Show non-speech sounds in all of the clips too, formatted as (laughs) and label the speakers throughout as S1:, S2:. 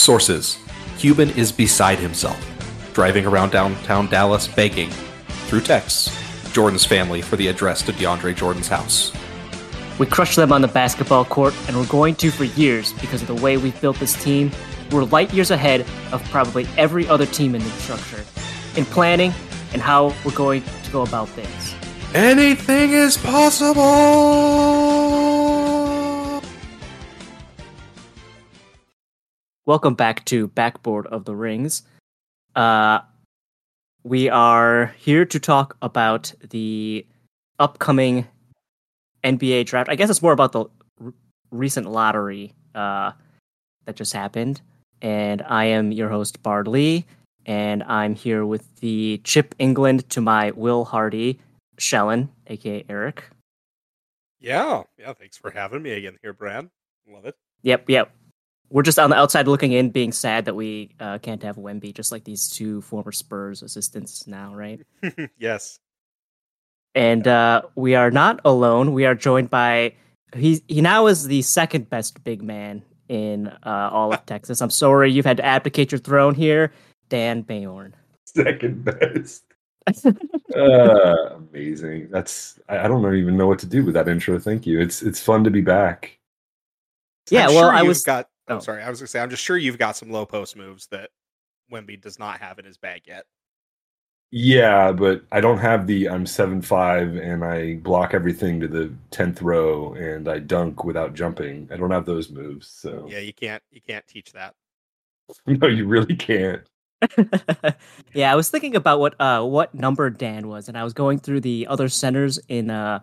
S1: Sources Cuban is beside himself, driving around downtown Dallas begging, through texts, Jordan's family for the address to DeAndre Jordan's house.
S2: We crushed them on the basketball court, and we're going to for years because of the way we've built this team. We're light years ahead of probably every other team in the structure in planning and how we're going to go about things.
S1: Anything is possible!
S2: Welcome back to Backboard of the Rings. Uh, we are here to talk about the upcoming NBA draft. I guess it's more about the r- recent lottery uh, that just happened. And I am your host, Bard Lee, and I'm here with the Chip Engelland to my Will Hardy, Shellin, aka Eric.
S3: Yeah, yeah. Thanks for having me again here, Brad. Love it.
S2: Yep, yep. We're just on the outside looking in, being sad that we uh, can't have Wemby, just like these two former Spurs assistants now, right? (laughs)
S3: yes.
S2: And uh, we are not alone. We are joined by he. He now is the second best big man in uh, all of (laughs) Texas. I'm sorry you've had to abdicate your throne here, Dan Beorn.
S4: Second best. (laughs) uh, amazing. That's I, I don't even know what to do with that intro. Thank you. It's it's fun to be back.
S2: Yeah,
S3: I'm
S2: well,
S3: sure
S2: I was
S3: got.
S2: Oh.
S3: I'm sorry. I was gonna say. I'm just sure you've got some low post moves that Wemby does not have in his bag yet.
S4: Yeah, but I don't have the I'm seven five and I block everything to the tenth row and I dunk without jumping. I don't have those moves. So
S3: Yeah, you can't. You can't teach that. (laughs)
S4: no, you really can't. (laughs)
S2: yeah, I was thinking about what uh what number Dan was, and I was going through the other centers in uh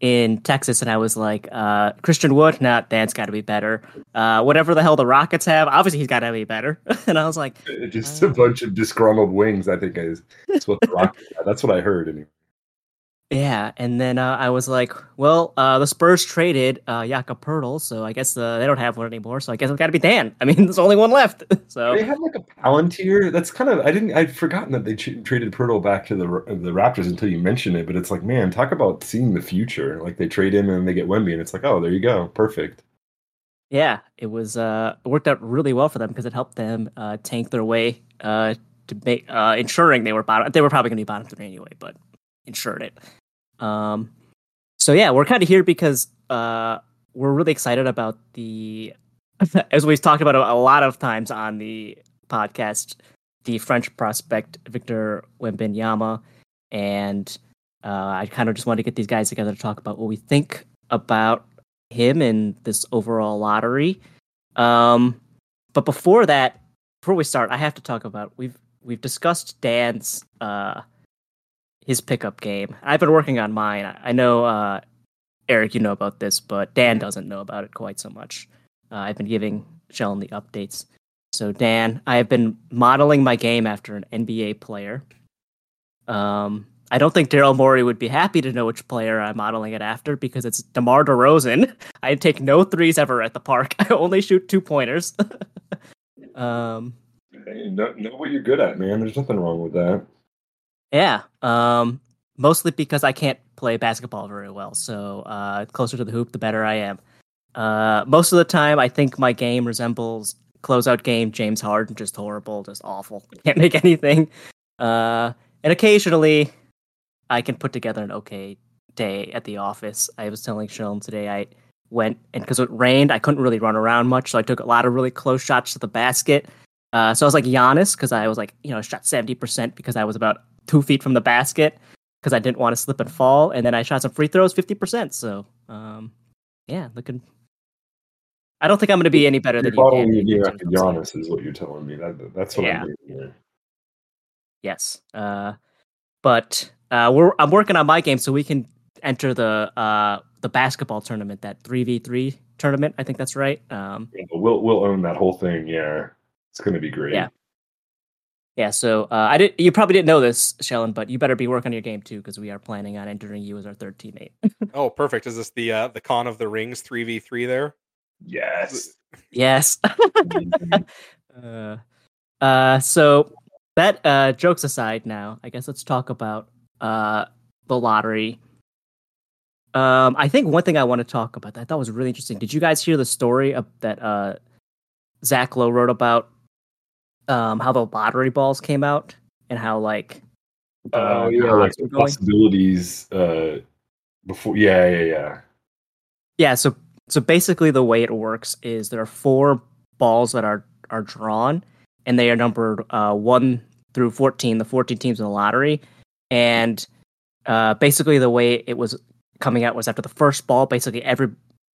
S2: in Texas, and I was like, uh Christian Wood, nah, Dan's got to be better. Uh, whatever the hell the Rockets have, obviously he's got to be better. (laughs) and I was like,
S4: just a bunch of disgruntled wings. I think is that's what the Rockets. That's what I heard. Anyway.
S2: Yeah. And then uh, I was like, well, uh, the Spurs traded uh Jakob Poeltl, so I guess uh, they don't have one anymore. So I guess it's got to be Dan. I mean, (laughs) there's only one left. (laughs) so
S4: They had like a Palantir. That's kind of I didn't I'd forgotten that they ch- traded Poeltl back to the the Raptors until you mentioned it. But it's like, man, talk about seeing the future. Like they trade him and they get Wemby, and it's like, oh, there you go, perfect.
S2: Yeah, it was uh it worked out really well for them because it helped them uh tank their way uh to make uh ensuring they were bottom they were probably gonna be bottom three anyway, but ensured it. Um so yeah, we're kinda here because uh we're really excited about the (laughs) as we've talked about a lot of times on the podcast, the French prospect Victor Wembanyama and uh, I kind of just wanted to get these guys together to talk about what we think about him and this overall lottery. Um, but before that, before we start, I have to talk about we've we've discussed Dan's uh his pickup game. I've been working on mine. I, know uh Eric, you know about this, but Dan doesn't know about it quite so much. Uh, I've been giving Sheldon the updates. So Dan, I have been modeling my game after an NBA player. Um, I don't think Daryl Morey would be happy to know which player I'm modeling it after because it's DeMar DeRozan. (laughs) I take no threes ever at the park. (laughs) I only shoot two pointers. (laughs) um,
S4: Hey, know, know what you're good at, man. There's nothing wrong with that.
S2: Yeah. Um, mostly because I can't play basketball very well. So uh, closer to the hoop, the better I am. Uh, most of the time, I think my game resembles closeout game James Harden, just horrible, just awful. (laughs) Can't make anything. Uh, and occasionally, I can put together an okay day at the office. I was telling Sheldon today I went and because it rained, I couldn't really run around much, so I took a lot of really close shots to the basket. Uh, so I was like Giannis because I was like, you know, shot seventy percent because I was about two feet from the basket because I didn't want to slip and fall, and then I shot some free throws fifty percent. So, um, yeah, looking. I don't think I'm going to be any better
S4: You're
S2: than you.
S4: following
S2: Dan,
S4: your
S2: in
S4: after
S2: of saying-
S4: Giannis is what you're telling me. That, that's what
S2: Yeah.
S4: I'm doing here.
S2: Yes. Uh, but uh, we're I'm working on my game so we can enter the uh the basketball tournament, that three v three tournament. I think that's right. Um,
S4: Yeah, we'll we'll own that whole thing. Yeah, it's gonna be great.
S2: Yeah. Yeah. So uh, I did. You probably didn't know this, Shellin, but you better be working on your game too because we are planning on entering you as our third teammate. (laughs)
S3: Oh, perfect. Is this the uh, the con of the rings three v three there?
S4: Yes.
S2: yes. (laughs) uh, uh, so that uh, jokes aside, now I guess let's talk about uh, the lottery. Um, I think one thing I want to talk about that I thought was really interesting. Did you guys hear the story of, that uh, Zach Lowe wrote about um, how the lottery balls came out and how like
S4: Oh
S2: uh,
S4: yeah, like the possibilities. Uh, before, yeah, yeah, yeah.
S2: Yeah, so so basically the way it works is there are four balls that are are drawn and they are numbered uh, 1 through 14, the 14 teams in the lottery. And uh, basically the way it was coming out was after the first ball, basically every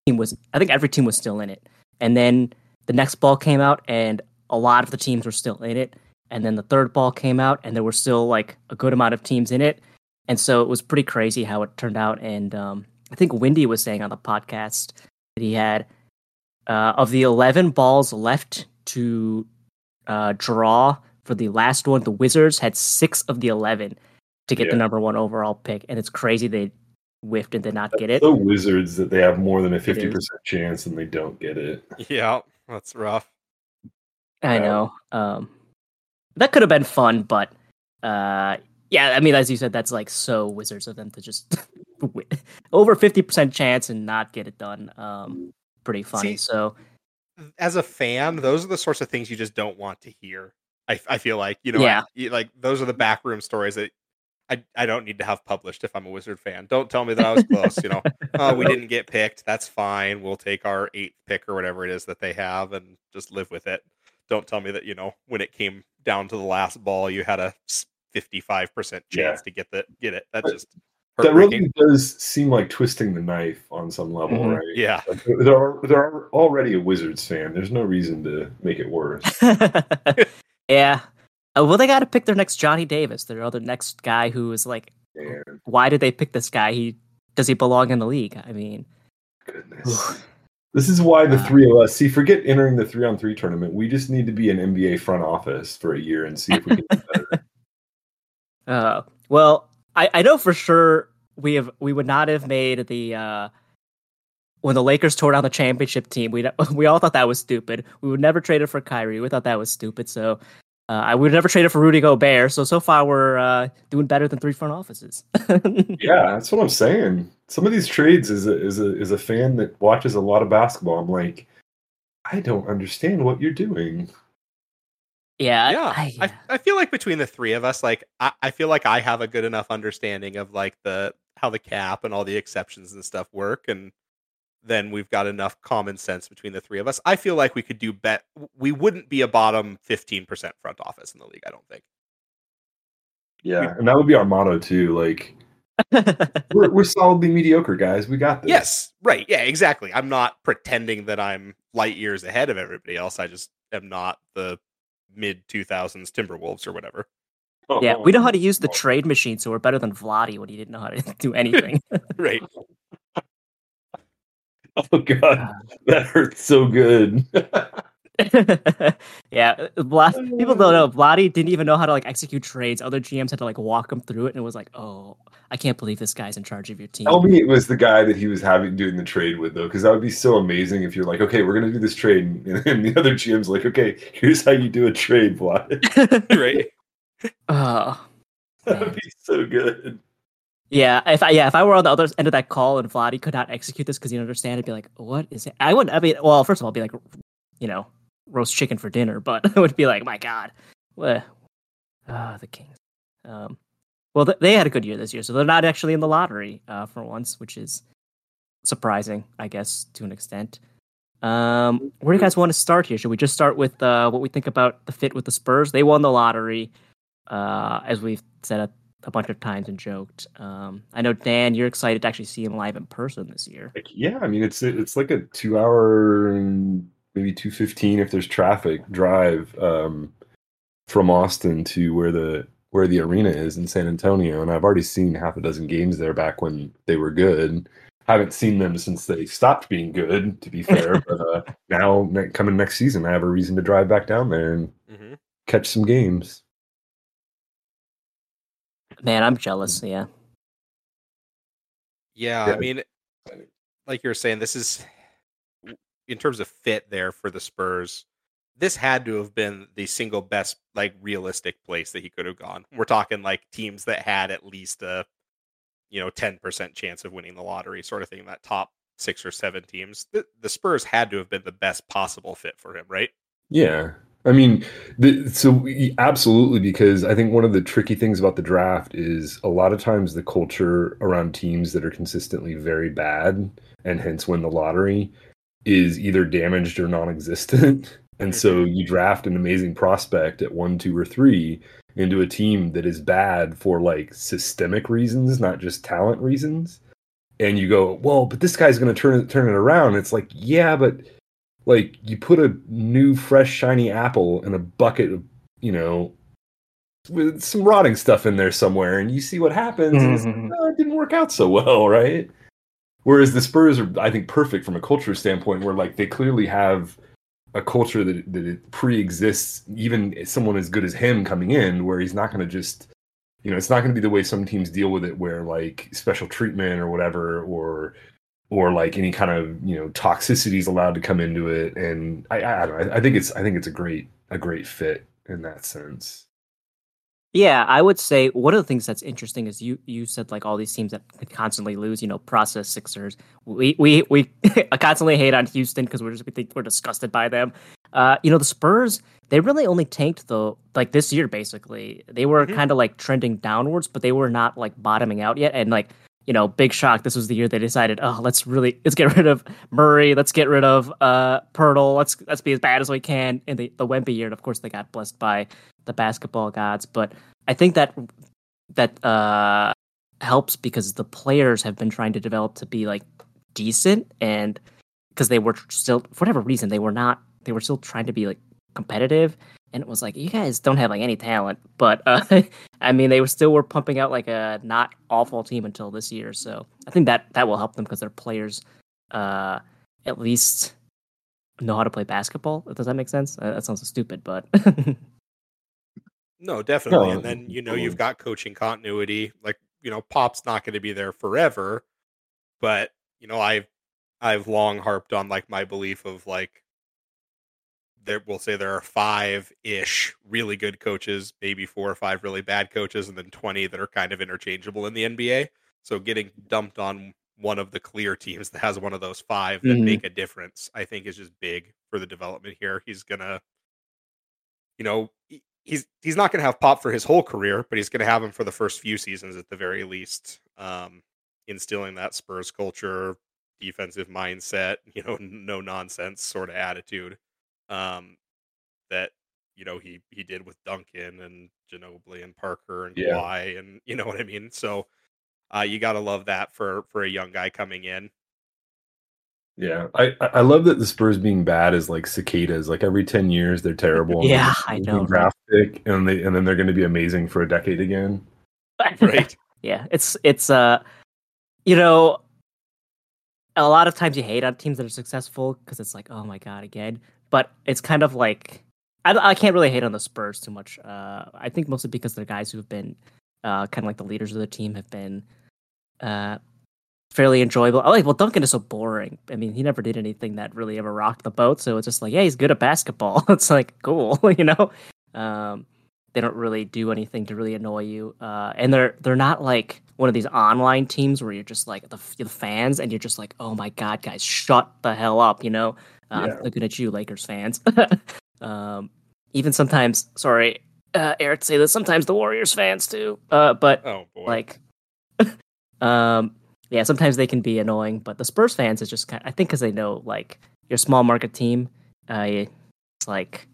S2: team was I think every team was still in it. And then the next ball came out and a lot of the teams were still in it. And then the third ball came out and there were still like a good amount of teams in it. And so it was pretty crazy how it turned out. And um, I think Windy was saying on the podcast that he had uh, of the 11 balls left to uh, draw for the last one, the Wizards had six of the 11 to get the number one overall pick. And it's crazy they whiffed and did not get it.
S4: The Wizards that they have more than a fifty percent chance and they don't get it.
S3: Yeah, that's rough.
S2: I know. Um, that could have been fun, but uh, yeah, I mean, as you said, that's like so Wizards of them to just (laughs) over 50% chance and not get it done. Um, pretty funny.
S3: See,
S2: so,
S3: As a fan, those are the sorts of things you just don't want to hear. I, I feel like you know,
S2: Yeah.
S3: you- like those are the backroom stories that I, I don't need to have published if I'm a Wizard fan. Don't tell me that I was close. You know, (laughs) oh, we didn't get picked. That's fine. We'll take our eighth pick or whatever it is that they have and just live with it. Don't tell me that you know when it came down to the last ball, you had a fifty-five percent chance
S4: Yeah.
S3: to get the get it. That just
S4: That really does seem like twisting the knife on some level,
S2: Mhm.
S4: right?
S3: yeah.
S4: Like, they're they're already a Wizards fan. There's no reason to make it worse. (laughs)
S2: yeah. Uh, well, they got to pick their next Johnny Davis, their other next guy who is like,
S4: Man,
S2: why did they pick this guy? He does he belong in the league? I mean,
S4: goodness. This is why the three of us see. Forget entering the three on three tournament. We just need to be an NBA front office for a year and see if we can. do better. (laughs)
S2: Uh, well, I, I know for sure we have we would not have made the uh, when the Lakers tore down the championship team. We (laughs) we all thought that was stupid. We would never trade it for Kyrie. We thought that was stupid. So uh, I would never trade it for Rudy Gobert. So so far we're uh, doing better than three front offices. (laughs)
S4: yeah, that's what I'm saying. Some of these trades is a is a is a fan that watches a lot of basketball. I'm like, I don't understand what you're doing.
S2: yeah,
S3: yeah
S2: I,
S3: I, I feel like between the three of us like I, I feel like i have a good enough understanding of like the how the cap and all the exceptions and stuff work and then we've got enough common sense between the three of us i feel like we could do bet we wouldn't be a bottom 15% front office in the league i don't think
S4: Yeah, and that would be our motto too. Like (laughs) we're we're solidly mediocre guys. We got this.
S3: yes right yeah exactly i'm not pretending that i'm light years ahead of everybody else i just am not the mid 2000s timberwolves or whatever oh,
S2: yeah, oh, we know how to oh, use the trade machine, so we're better than Vlade when he didn't know how to do anything. (laughs) (laughs)
S3: right
S4: Oh god, that hurts so good. (laughs)
S2: yeah, Vlad, people don't know. Oh. Vlade didn't even know how to like execute trades. Other GMs had to like walk him through it, and it was like, oh, I can't believe this guy's in charge of your team.
S4: Tell me it was the guy that he was having doing the trade with though, because that would be so amazing if you're like, okay, we're gonna do this trade, and, (laughs) and the other GM's like, okay, here's how you do a trade, Vlad. (laughs)
S3: right
S2: oh,
S4: that would be so good.
S2: yeah. If I yeah, if I were on the other end of that call and Vlade could not execute this because he didn't understand, I'd be like, what is it? I wouldn't. I mean, well, first of all, I'd be like, you know, roast chicken for dinner, but (laughs) I would be like, my God, what? Ah, the Kings. Um, well, th- they had a good year this year, so they're not actually in the lottery uh, for once, which is surprising, I guess, to an extent. Um, where do you guys want to start here? Should we just start with uh, what we think about the fit with the Spurs? They won the lottery, uh, as we've said a, a bunch of times and joked. Um, I know Dan, you're excited to actually see him live in person this year.
S4: Yeah, I mean, it's it's like a two hour maybe two fifteen if there's traffic drive um, from Austin to where the where the arena is in San Antonio, and I've already seen half a dozen games there back when they were good. Haven't seen them since they stopped being good, to be fair. (laughs) but uh, now, ne- coming next season, I have a reason to drive back down there and
S3: hmm
S4: catch some games.
S2: Man, I'm jealous. Yeah.
S3: Yeah,
S4: Yeah.
S3: I mean, like you were saying, this is in terms of fit there for the Spurs. This had to have been the single best, like realistic place that he could have gone. Hmm. We're talking like teams that had at least a, you know, ten percent chance of winning the lottery, sort of thing. That top six or seven teams, the, the Spurs had to have been the best possible fit for him, right?
S4: Yeah, I mean, the, so we- absolutely because I think one of the tricky things about the draft is a lot of times the culture around teams that are consistently very bad and hence win the lottery is either damaged or non-existent. (laughs) And so mm-hmm. you draft an amazing prospect at one, two, or three into a team that is bad for like systemic reasons, not just talent reasons. And you go, well, but this guy's going to turn it turn it around. It's like, yeah, but like you put a new, fresh, shiny apple in a bucket of, you know, with some rotting stuff in there somewhere, and you see what happens. it's like.
S2: Mm-hmm.
S4: "Oh, it didn't work out so (laughs) well, right? Whereas the Spurs are, I think, perfect from a culture standpoint, where like they clearly have a culture that that pre-exists even someone as good as him coming in where he's not going to just you know it's not going to be the way some teams deal with it where like special treatment or whatever or or like any kind of you know toxicity is allowed to come into it. And i i, I, I think it's i think it's a great a great fit in that sense
S2: Yeah, I would say one of the things that's interesting is you you said like all these teams that constantly lose, you know, process Sixers. We we we (laughs) constantly hate on Houston because we're just we think we're disgusted by them. Uh, you know, the Spurs they really only tanked though like this year basically. They were
S3: Mhm.
S2: kind of like trending downwards, but they were not like bottoming out yet. And like you know, big shock. This was the year they decided, oh, let's really let's get rid of Murray, let's get rid of uh Poeltl, let's let's be as bad as we can in the the Wemby year. And of course, they got blessed by the basketball gods. But I think that that uh helps because the players have been trying to develop to be like decent and because they were still for whatever reason they were not they were still trying to be like competitive and it was like you guys don't have like any talent but uh (laughs) i mean they were still were pumping out like a not awful team until this year so i think that that will help them because their players uh at least know how to play basketball does that make sense uh, that sounds stupid but (laughs)
S3: No, definitely.
S4: No,
S3: and then you know you've got coaching continuity. Like you know, Pop's not going to be there forever, but you know I've I've long harped on like my belief of like there we'll say there are five ish really good coaches, maybe four or five really bad coaches, and then twenty that are kind of interchangeable in the NBA. So getting dumped on one of the clear teams that has one of those five that
S2: Mhm.
S3: make a difference, I think is just big for the development here. He's gonna you know, he's he's not going to have Pop for his whole career, but he's going to have him for the first few seasons at the very least, um, instilling that Spurs culture, defensive mindset, (laughs) you know, no nonsense sort of attitude um, that you know he he did with Duncan and Ginobili and Parker and
S4: Yeah.
S3: Kawhi and you know what I mean. So uh, you got to love that for for a young guy coming in.
S4: Yeah i i I love that the spurs being bad is like cicadas like every 10 years they're terrible and
S2: Yeah,
S4: they're
S2: I know, right?
S4: draft pick and they and then they're going to be amazing for a decade again (laughs)
S3: Right.
S2: yeah it's it's uh you know a lot of times you hate on teams that are successful because it's like oh my god again but it's kind of like I, I can't really hate on the spurs too much uh i think mostly because they're guys who have been uh kind of like the leaders of the team have been uh fairly enjoyable. Oh like well duncan is so boring. I mean he never did anything that really ever rocked the boat so it's just like yeah he's good at basketball. (laughs) It's like cool (laughs) you know? Um they don't really do anything to really annoy you uh and they're they're not like one of these online teams where you're just like the, the fans and you're just like oh my god guys shut the hell up you know? Uh,
S4: Yeah.
S2: i'm looking at you lakers fans. (laughs) Um even sometimes sorry uh eric say this sometimes the warriors fans too uh but
S3: Oh boy.
S2: like um yeah sometimes they can be annoying but the spurs fans is just kind i think because they know like you're a small market team uh it's like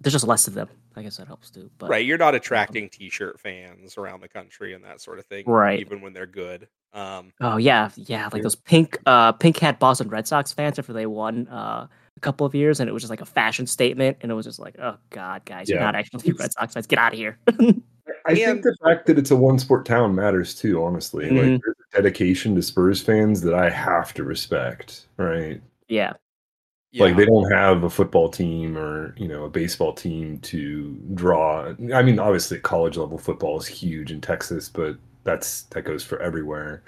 S2: there's just less of them i guess that helps too but
S3: right, you're not attracting t-shirt fans around the country and that sort of thing,
S2: Right.
S3: Even when they're good. Um,
S2: oh yeah yeah like those pink uh pink hat boston red sox fans after they won uh a couple of years and it was just like a fashion statement and it was just like oh god guys you're not actually (laughs) red sox fans get out of here (laughs)
S4: I
S3: And-
S4: think the fact that it's a one sport town matters too, honestly.
S2: Mhm.
S4: Like there's a dedication to Spurs fans that I have to respect, right?
S2: yeah
S4: Like
S3: yeah.
S4: they don't have a football team or, you know, a baseball team to draw. I mean, obviously college level football is huge in Texas, but that's that goes for everywhere.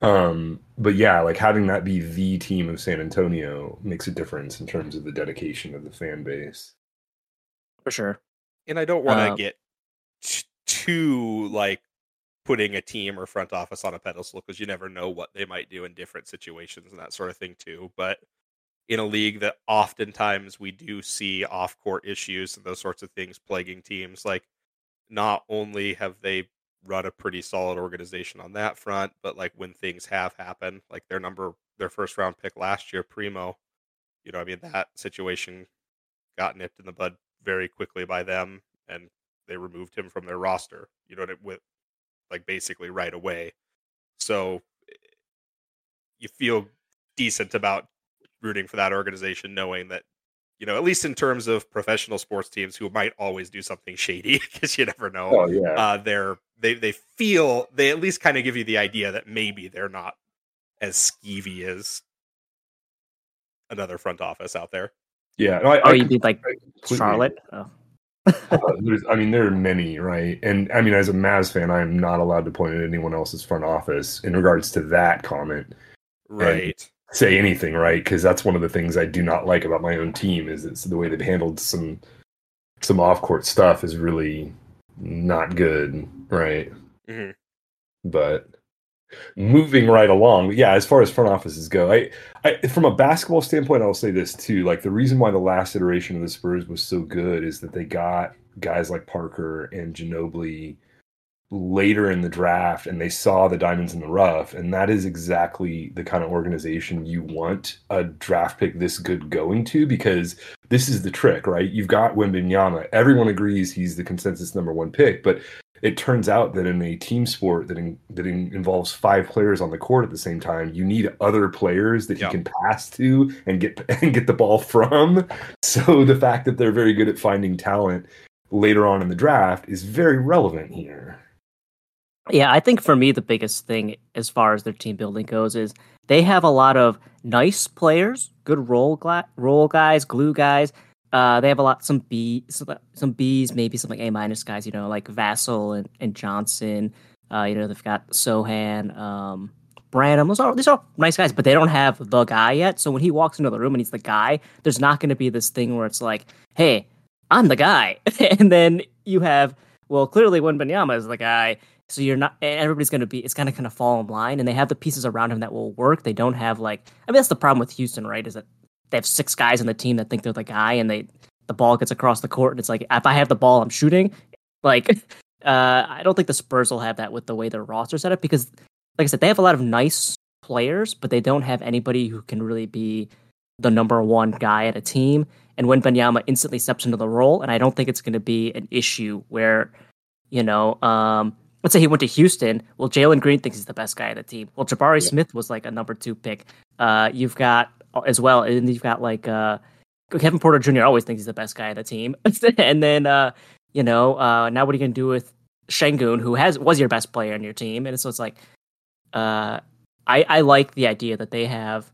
S4: Um, but yeah, like having that be the team of San Antonio makes a difference in terms of the dedication of the fan base.
S2: for sure
S3: and I don't want to
S2: Um,
S3: get t- too like putting a team or front office on a pedestal because you never know what they might do in different situations and that sort of thing too. But in a league that oftentimes we do see off court issues and those sorts of things plaguing teams. Like, not only have they run a pretty solid organization on that front, but like when things have happened, like their number, their first round pick last year, Primo, you know, I mean, that situation got nipped in the bud very quickly by them and they removed him from their roster, you know, with like basically right away. So you feel decent about rooting for that organization, knowing that you know, at least in terms of professional sports teams who might always do something shady (laughs) because you never know.
S4: Oh yeah.
S3: Uh, they're they they feel they at least kind of give you the idea that maybe they're not as skeevy as another front office out there.
S4: Yeah. No, I,
S2: Oh,
S4: I
S2: you mean like
S4: completely-
S2: Charlotte? Oh.
S4: Uh, there's, I mean, there are many, right? And I mean, as a Mavs fan, I am not allowed to point at anyone else's front office in regards to that comment.
S3: Right.
S4: Say anything, right? Because that's one of the things I do not like about my own team is it's the way they've handled some some off court stuff is really not good, right?
S3: Mhm.
S4: But moving right along, yeah. As far as front offices go, I, I from a basketball standpoint, I'll say this too. Like the reason why the last iteration of the Spurs was so good is that they got guys like Parker and Ginobili later in the draft and they saw the diamonds in the rough and that is exactly the kind of organization you want a draft pick this good going to because this is the trick right you've got Wembanyama everyone agrees he's the consensus number 1 pick but it turns out that in a team sport that in, that in, involves five players on the court at the same time you need other players that
S3: Yeah.
S4: you can pass to and get (laughs) and get the ball from so the fact that they're very good at finding talent later on in the draft is very relevant here
S2: Yeah, I think for me the biggest thing as far as their team building goes is they have a lot of nice players, good role gla- role guys, glue guys. Uh, they have a lot some B some, B's, maybe some like A minus guys. You know, like Vassell and, and Johnson. Uh, you know, they've got Sochan, um, Branham. Those are these are nice guys, but they don't have the guy yet. So when he walks into the room and he's the guy, there's not going to be this thing where it's like, "Hey, I'm the guy," (laughs) and then you have well, clearly Wembanyama is the guy. So you're not, everybody's going to be, it's going to kind of fall in line, and they have the pieces around him that will work. They don't have like, I mean, that's the problem with Houston, right? Is that they have six guys on the team that think they're the guy, and they, the ball gets across the court, and it's like, if I have the ball, I'm shooting. Like, (laughs) uh, I don't think the Spurs will have that with the way their roster set up because, like I said, they have a lot of nice players, but they don't have anybody who can really be the number one guy at a team. And Wembanyama instantly steps into the role, and I don't think it's going to be an issue where, you know, um, let's say he went to Houston. Well, Jalen Green thinks he's the best guy on the team. Well, Jabari
S4: Yeah.
S2: Smith was like a number two pick. Uh, you've got as well, and you've got like uh, Kevin Porter Jr. always thinks he's the best guy on the team. (laughs) and then uh, you know, uh, now what are you gonna do with Sengun, who has was your best player on your team? And so it's like, uh, I I like the idea that they have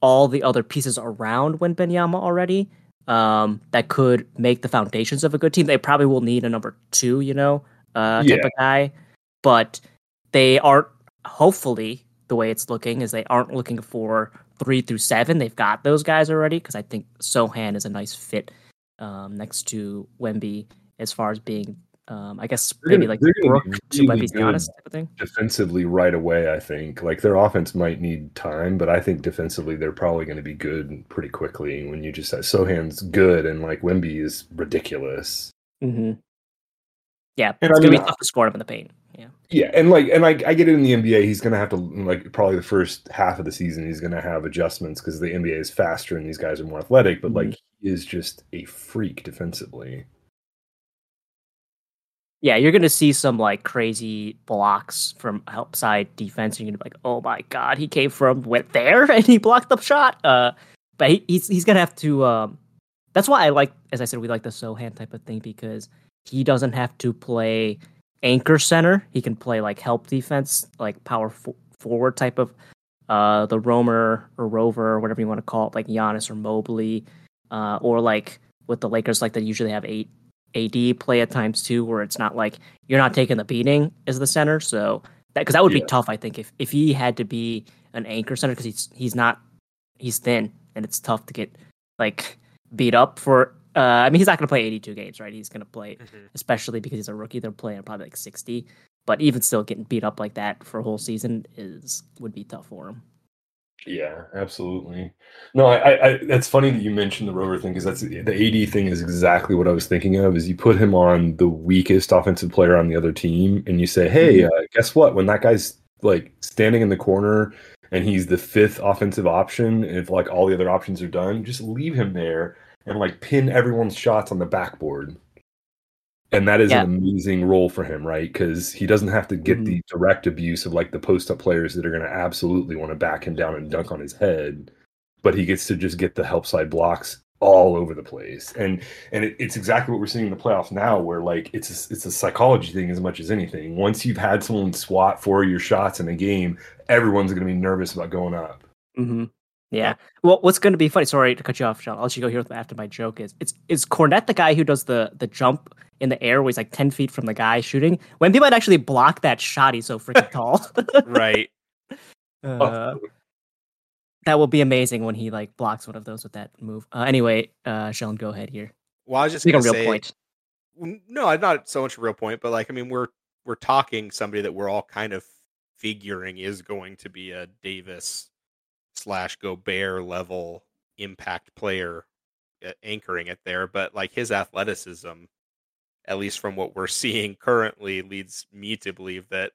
S2: all the other pieces around Wembanyama already um, that could make the foundations of a good team. They probably will need a number two, you know, uh, type of guy, but they aren't. Hopefully, the way it's looking is they aren't looking for three through seven. They've got those guys already because I think Sochan is a nice fit um, next to Wemby as far as being. Um, I guess
S4: They're
S2: maybe
S4: gonna-
S2: like
S4: they're gonna be
S2: Brook to
S4: really
S2: Wemby's
S4: good.
S2: Giannis type of thing.
S4: defensively right away. I think like their offense might need time, but I think defensively they're probably going to be good pretty quickly. When you just have Sochan's good and like Wemby is ridiculous.
S2: hmm Yeah,
S4: And
S2: it's
S4: I
S2: gonna be
S4: mean,
S2: tough to score him in the paint. Yeah.
S4: Yeah, and like and I, I get it in the NBA. He's going to have to like probably the first half of the season. He's going to have adjustments because the NBA is faster and these guys are more athletic. But like he is just a freak defensively.
S2: Yeah, you're gonna see some like crazy blocks from outside defense. And you're gonna be like, "Oh my god, he came from went there (laughs) and he blocked the shot." Uh, but he, he's he's gonna have to. Um, that's why I like, as I said, we like the Sochan type of thing because he doesn't have to play anchor center. He can play like help defense, like power fo- forward type of uh the roamer or rover or whatever you want to call it, like Giannis or Mobley, uh, or like with the Lakers, like they usually have eight AD play at times too, where it's not like you're not taking the beating as the center. So that because that would be tough, I think, if if he had to be an anchor center because he's he's not he's thin and it's tough to get like beat up for. Uh, I mean, he's not going to play 82 games, right? He's going to play, especially because he's a rookie. They're playing probably like 60, but even still, getting beat up like that for a whole season is would be tough for him.
S4: Yeah, absolutely. No, I, I, I that's funny that you mentioned the rover thing because that's the AD thing is exactly what I was thinking of. Is you put him on the weakest offensive player on the other team, and you say, "Hey, uh, guess what? When that guy's like standing in the corner and he's the fifth offensive option, if like all the other options are done, just leave him there and like pin everyone's shots on the backboard." And that is
S2: Yeah.
S4: an amazing role for him, right? Because he doesn't have to get
S2: Mhm.
S4: the direct abuse of like the post up players that are going to absolutely want to back him down and dunk on his head, but he gets to just get the help side blocks all over the place. And and it, it's exactly what we're seeing in the playoffs now, where like it's a, it's a psychology thing as much as anything. Once you've had someone swat four of your shots in a game, everyone's going to be nervous about going up.
S2: hmm Yeah. Well, what's going to be funny? Sorry to cut you off, Sean. I'll let you go here after my joke. Is it's is Kornet the guy who does the the jump in the air where he's like ten feet from the guy shooting? When people might actually block that shot, he's so freaking (laughs) tall.
S3: right. (laughs)
S2: Uh, that will be amazing when he like blocks one of those with that move. Uh, anyway, uh, Sean, go ahead here.
S3: Well, I was just
S2: Make a real
S3: say,
S2: point.
S3: n- no, not so much a real point, but like I mean, we're we're talking somebody that we're all kind of figuring is going to be a Davis slash Gobert level impact player, uh, anchoring it there. But like his athleticism, at least from what we're (laughs) seeing currently, leads me to believe that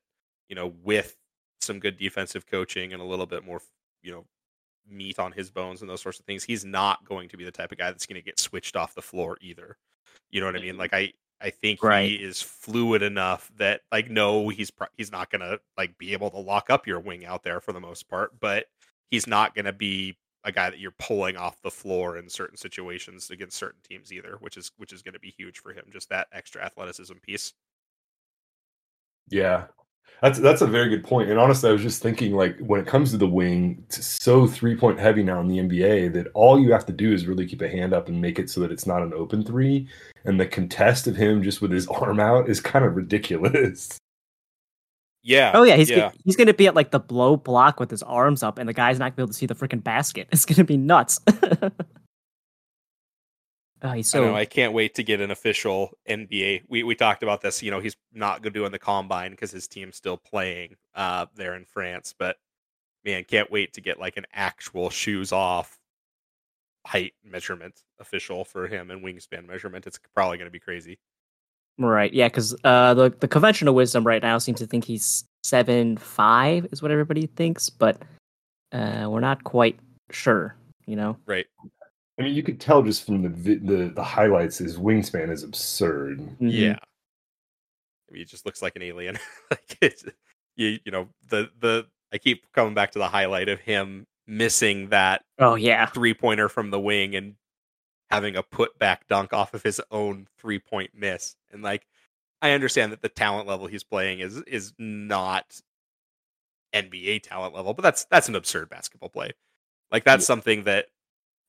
S3: you know with some good defensive coaching and a little bit more, you know, meat on his bones and those sorts of things, he's not going to be the type of guy that's going to get switched off the floor either. You know what I mean? Like I I think
S2: Right.
S3: he is fluid enough that like no, he's pro- he's not going to like be able to lock up your wing out there for the most part, but he's not going to be a guy that you're pulling off the floor in certain situations against certain teams either, which is which is going to be huge for him. Just that extra athleticism piece.
S4: Yeah. That's that's a very good point. And honestly, I was just thinking like when it comes to the wing, it's so three point heavy now in the NBA that all you have to do is really keep a hand up and make it so that it's not an open three. And the contest of him just with his (laughs) arm out is kind of ridiculous.
S3: Yeah.
S2: Oh yeah, he's
S3: yeah.
S2: Gonna, he's gonna be at like the blow block with his arms up, and the guy's not gonna be able to see the freaking basket. (laughs) It's gonna be nuts. (laughs) oh, he's
S3: I
S2: so
S3: know. I can't wait to get an official NBA. We we talked about this. You know, he's not going to do in the combine because his team's still playing uh, there in France. But man, can't wait to get like an actual shoes off height measurement official for him and wingspan measurement. It's probably going to be crazy.
S2: Right. Yeah, because uh, the the conventional wisdom right now seems to think he's seven five is what everybody thinks, but uh, we're not quite sure. You know.
S3: Right.
S4: I mean, you could tell just from the the the highlights, his wingspan is absurd.
S2: Mhm.
S3: Yeah. I mean, he just looks like an alien. (laughs) like it's you, you know the the I keep coming back to the highlight of him missing that
S2: Oh yeah.
S3: three pointer from the wing and having a put back dunk off of his own three point miss. And like I understand that the talent level he's playing is is not NBA talent level, but that's that's an absurd basketball play. Like that's something that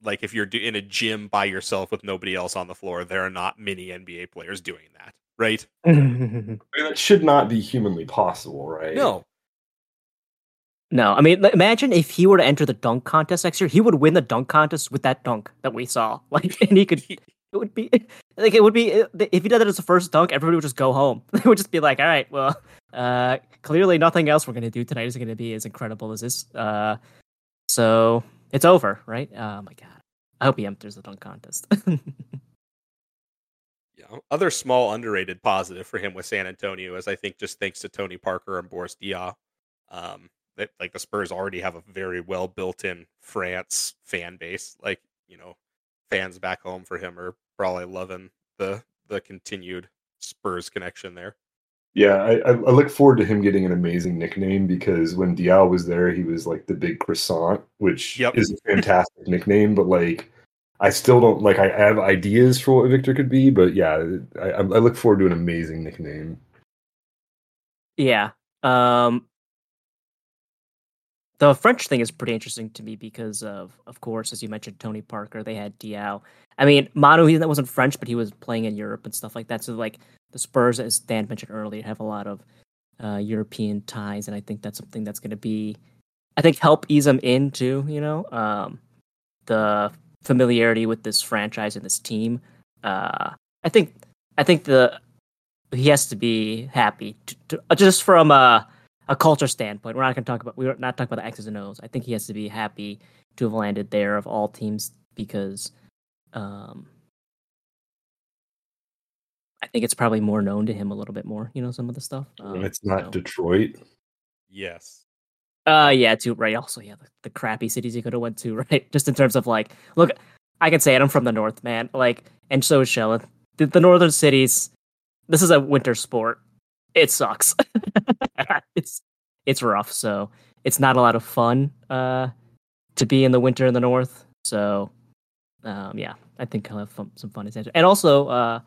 S3: like if you're in a gym by yourself with nobody else on the floor, there are not many NBA players doing that, right? (laughs)
S4: I mean, that should not be humanly possible, right?
S3: No.
S2: No, I mean, imagine if he were to enter the dunk contest next year, he would win the dunk contest with that dunk that we saw. (laughs) Like, and he could, (laughs) it would be like, it would be if he did that as the first dunk, everybody would just go home. (laughs) It would just be like, all right, well, uh, clearly nothing else we're gonna do tonight is gonna be as incredible as this. Uh, so it's over, right? Oh my god, I hope he enters the dunk contest.
S3: Yeah. Other small underrated positive for him with San Antonio is I think just thanks to Tony Parker and Boris Diaw, um, that like the Spurs already have a very well built in France fan base. Like, you know, fans back home for him are probably loving the the continued Spurs connection there.
S4: Yeah, I, I I look forward to him getting an amazing nickname because when Diaw was there, he was like the big croissant, which
S3: Yep.
S4: is a fantastic (laughs) nickname. But like, I still don't like. I have ideas for what Victor could be, but yeah, I, I I look forward to an amazing nickname.
S2: Yeah. Um the French thing is pretty interesting to me because of of course, as you mentioned, Tony Parker, they had Diaw. I mean, Manu, he that wasn't French, but he was playing in Europe and stuff like that. So like the Spurs, as Dan mentioned earlier, have a lot of uh, European ties, and I think that's something that's gonna be I think help ease them into, you know, um the familiarity with this franchise and this team. Uh I think I think the he has to be happy to, to, just from uh a culture standpoint. We're not going to talk about we're not talking about the X's and O's. I think he has to be happy to have landed there of all teams because um, I think it's probably more known to him a little bit more. You know, some of the stuff. Um,
S4: it's not
S2: so-
S4: Detroit.
S3: Yes.
S2: Uh, yeah, too. Right. Also, yeah, the, the crappy cities he could have went to. (laughs) Right. Just in terms of like, look, I can say it. I'm from the north, man. Like, and so is Shellin. The, the northern cities. This is a winter sport. It sucks. (laughs) it's it's rough. So it's not a lot of fun. Uh, to be in the winter in the north. So, um, yeah, I think I'll have fun, some fun adventures. And also, uh,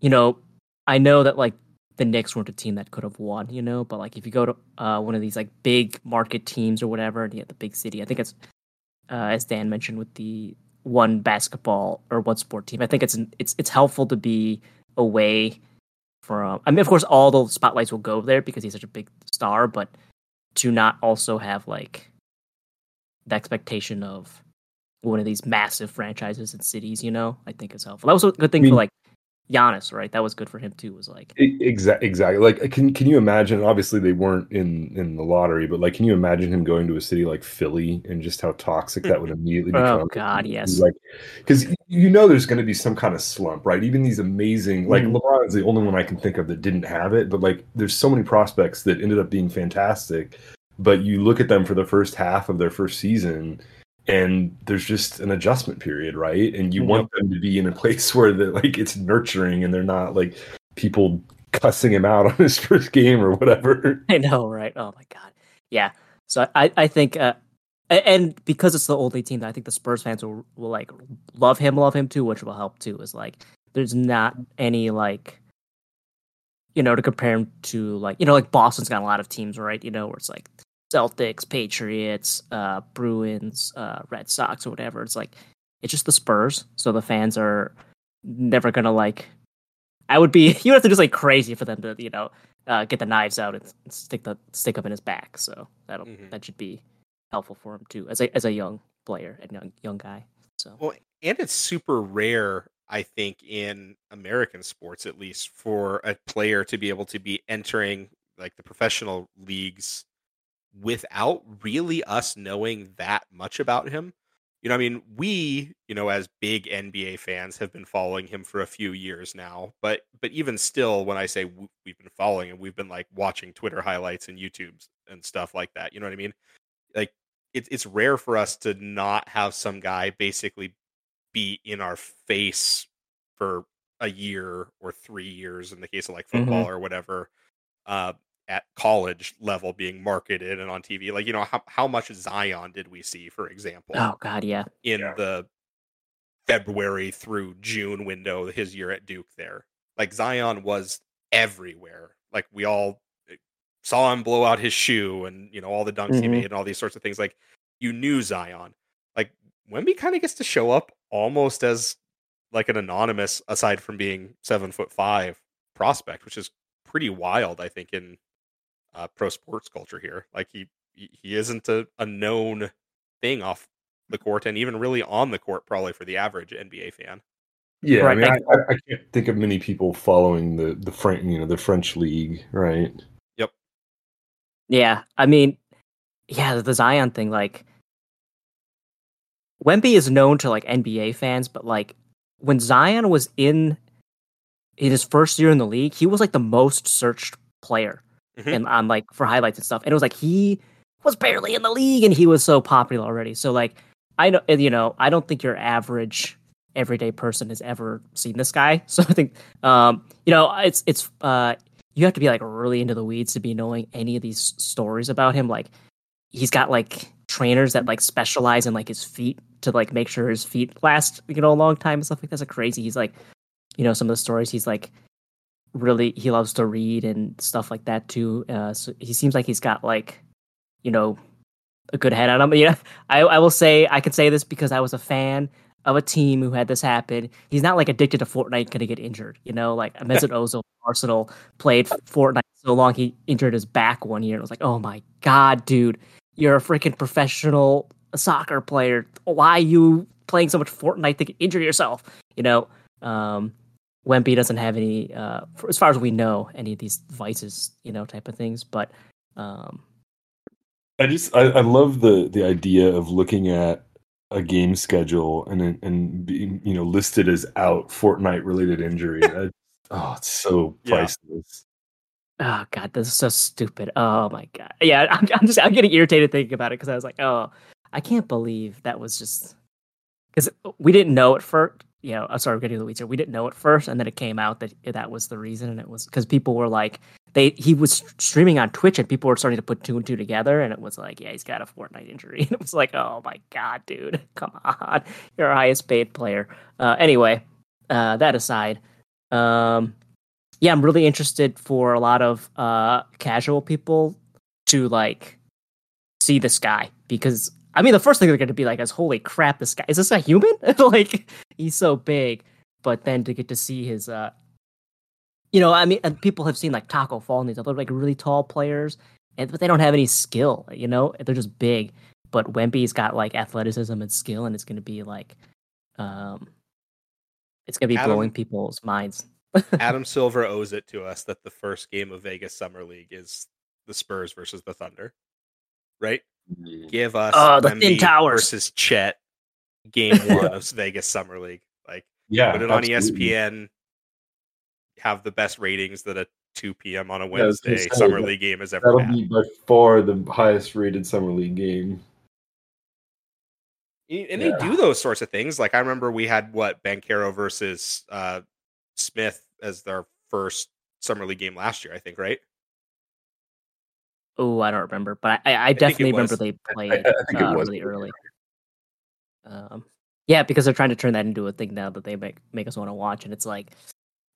S2: you know, I know that like the Knicks weren't a team that could have won, you know, but like if you go to uh, one of these like big market teams or whatever, and you have the big city, I think it's uh, as Dan mentioned with the one basketball or one sport team. I think it's it's it's helpful to be away from. I mean, of course, all the spotlights will go there because he's such a big star, but to not also have like the expectation of one of these massive franchises and cities, you know, I think is helpful. That was a good thing
S4: mean-
S2: for like Giannis, right? That was good for him too. Was like,
S4: Exactly. Exactly. Like, can can you imagine? Obviously, they weren't in in the lottery, but like, can you imagine him going to a city like Philly and just how toxic that would immediately (laughs) become?
S2: oh god, yes.
S4: Like, because you know, there's going to be some kind of slump, right? Even these amazing, like
S2: Mhm.
S4: LeBron is the only one I can think of that didn't have it, but like, there's so many prospects that ended up being fantastic. But you look at them for the first half of their first season, and there's just an adjustment period, right? And you
S2: Yep.
S4: want them to be in a (laughs) place where that like it's nurturing, and they're not like people cussing him out (laughs) on his first game or whatever.
S2: I know, right? Oh my god, yeah. So I, I think, uh, and because it's the only team, that I think the Spurs fans will, will like love him, love him too, which will help too. Is like there's not any like, you know, to compare him to like you know like Boston's got a lot of teams, right? You know, where it's like Celtics, Patriots, uh, Bruins, uh, Red Sox, or whatever. It's like it's just the Spurs, so the fans are never gonna like. I would be (laughs) you would have to just like crazy for them to you know uh, get the knives out and stick the stick up in his back. So that'll
S3: Mhm.
S2: that should be helpful for him too as a as a young player and young young guy. So
S3: Well, and it's super rare, I think, in American sports at least, for a player to be able to be entering like the professional leagues without really us knowing that much about him. You know, I mean, we, you know, as big NBA fans have been following him for a few years now, but but even still when I say we've been following him, we've been like watching Twitter highlights and YouTubes and stuff like that. You know what I mean? Like it's it's rare for us to not have some guy basically be in our face for a year or three years in the case of like football or whatever uh at college level being marketed and on TV like you know how, how much Zion did we see for example
S2: oh god, yeah,
S3: in
S4: Yeah.
S3: the February through June window his year at Duke there. Like Zion was everywhere. Like we all eh, saw him blow out his shoe and you know all the dunks he
S2: Mhm.
S3: made and all these sorts of things like you knew Zion. Like Wemby kind of gets to show up almost as like an anonymous aside from being 7 foot 5 prospect, which is pretty wild I think in uh, pro sports culture here. Like he he he isn't a, a known thing off the court and even really on the court probably for the average NBA fan.
S4: Yeah,
S2: Right,
S4: I mean, I, I, I can't think of many people following the the French, you know, the French league, right? Yep.
S2: Yeah. I mean, yeah, the, the Zion thing, like Wemby is known to like NBA fans, but like when Zion was in in his first year in the league, he was like the most searched player
S3: Mhm.
S2: and on like for highlights and stuff. And it was like he was barely in the league and he was so popular already. So like I know you know, I don't think your average everyday person has ever seen this guy. (laughs) So I think um you know, it's it's uh you have to be like really into the weeds to be knowing any of these stories about him like he's got like trainers that like specialize in like his feet to like make sure his feet last you know a long time and stuff like that's like crazy he's like you know some of the stories he's like really he loves to read and stuff like that too uh so he seems like he's got like you know a good head on him. (laughs) Yeah i i will say i can say this because i was a fan of a team who had this happen. He's not like addicted to fortnite gonna get injured you know? Like (laughs) Mesut ozil arsenal played fortnite so long he injured his back one year and it was like oh my god dude you're a freaking professional soccer player. Why are you playing so much fortnite to injure yourself? You know um Wemby doesn't have any, uh, for, as far as we know, any of these vices, you know, type of things. But Um,
S4: I just I, I love the the idea of looking at a game schedule and and being you know listed as out Fortnite related injury. (laughs) I, oh, it's so
S3: Yeah.
S4: priceless.
S2: oh god, this is so stupid. Oh my god. Yeah, (laughs) I'm, I'm just I'm getting irritated thinking about it because I was like, oh, I can't believe that was just because we didn't know at first. You know, sorry, we're getting the weeds here. We didn't know at first, and then it came out that that was the reason, and it was because people were like, they he was streaming on Twitch, and people were starting to put two and two together, and it was like, yeah, he's got a Fortnite injury, (laughs) and it was like, oh my god, dude, (laughs) come on, you're our highest paid player. Uh, anyway, uh, that aside, um, yeah, I'm really interested for a lot of uh, casual people to like see this guy because I mean the first thing they're going to be like is holy crap, this guy is this a human? (laughs) like he's so big, but then to get to see his, uh, you know, I mean, people have seen like Tacko Fall and these other like really tall players, and but they don't have any skill, you know, they're just big. But Wemby's got like athleticism and skill, and it's going to be like, um, it's going to be
S3: Adam-
S2: blowing people's minds. (laughs)
S3: Adam Silver owes it to us that the first game of Vegas Summer League is the Spurs versus the Thunder, right? Give us
S2: Oh, the Thin
S3: Wemby
S2: Towers.
S3: versus Chet game (laughs) one of Vegas Summer League. Like
S4: Yeah,
S3: put it on E. ESPN. Have the best ratings that a 2 p.m. on a Wednesday
S4: say,
S3: Summer
S4: that-
S3: League game has ever
S4: That'll
S3: had.
S4: be by far the highest rated summer league game.
S3: Y- And
S4: Yeah.
S3: they do those sorts of things. Like I remember we had what Banchero versus uh, Smith as their first summer league game last year. I think, right?
S2: Oh, I don't remember, but I, I, I definitely remember they played
S4: I think it
S2: uh,
S4: was
S2: really early. Um, yeah, because they're trying to turn that into a thing now that they make make us want to watch, and it's like,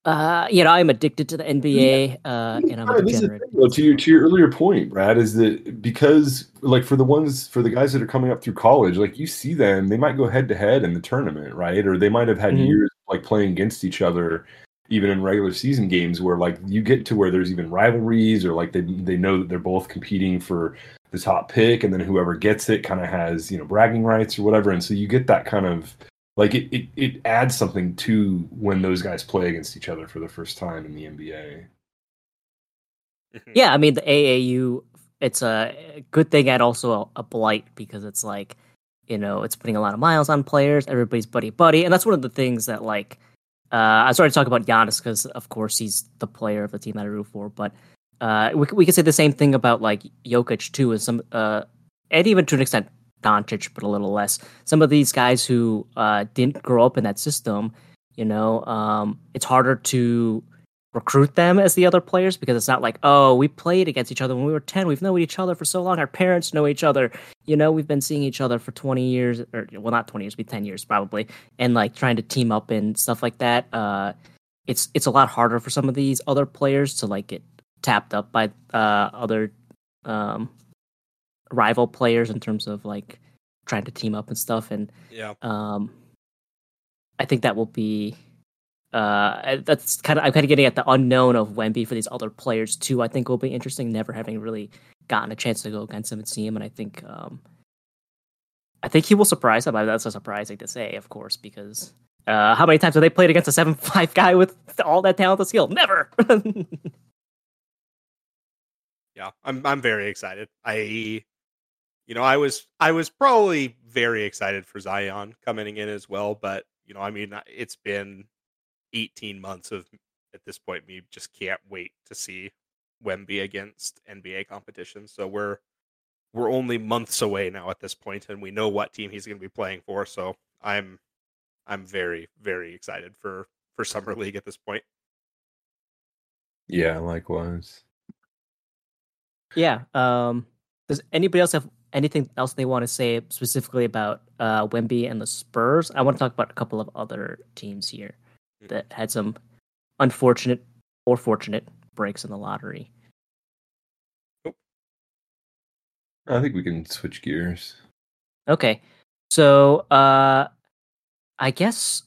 S2: uh, you know, I'm addicted to the NBA, uh, and I'm
S4: Yeah,
S2: a
S4: this is
S2: degenerate.
S4: thing, though, to your to your earlier point, Brad, is that because like for the ones for the guys that are coming up through college, like you see them, they might go head to head in the tournament, right? Or they might have had
S2: Mhm.
S4: years like playing against each other, even in regular season games, where like you get to where there's even rivalries, or like they they know that they're both competing for the top pick, and then whoever gets it kind of has you know bragging rights or whatever, and so you get that kind of like it, it it adds something to when those guys play against each other for the first time in the NBA.
S3: Mhm.
S2: Yeah, I mean the AAU, it's a good thing and also a, a blight because it's like, you know, it's putting a lot of miles on players. Everybody's buddy buddy, and that's one of the things that like, uh, I started to talk about Giannis because of course he's the player of the team that I root for, but uh, we we could say the same thing about like Jokic too, and some uh, and even to an extent Doncic, but a little less. Some of these guys who uh didn't grow up in that system, you know, um, it's harder to recruit them as the other players because it's not like oh we played against each other when we were 10 we've known each other for so long our parents know each other you know we've been seeing each other for 20 years or well not 20 years be 10 years probably and like trying to team up and stuff like that uh it's it's a lot harder for some of these other players to like get tapped up by uh other um rival players in terms of like trying to team up and stuff and
S3: Yeah.
S2: um, I think that will be. Uh, that's kind of I'm kind of getting at the unknown of Wemby for these other players too. I think will be interesting. Never having really gotten a chance to go against him and see him, and I think um, I think he will surprise mean, That's so surprising to say, of course, because uh, how many times have they played against a seven (laughs) five guy with all that talent and skill? Never. (laughs)
S3: yeah i'm i'm very excited i you know i was i was probably very excited for zion coming in as well but you know i mean it's been 18 months of at this point me just can't wait to see wemby against nba competition so we're we're only months away now at this point and we know what team he's going to be playing for so i'm i'm very very excited for for summer league at this point
S4: Yeah, likewise.
S2: Yeah. Um, does anybody else have anything else they want to say specifically about uh, Wemby and the Spurs? I want to talk about a couple of other teams here. That had some unfortunate or fortunate breaks in the lottery.
S4: I think we can switch gears.
S2: Okay. So uh, I guess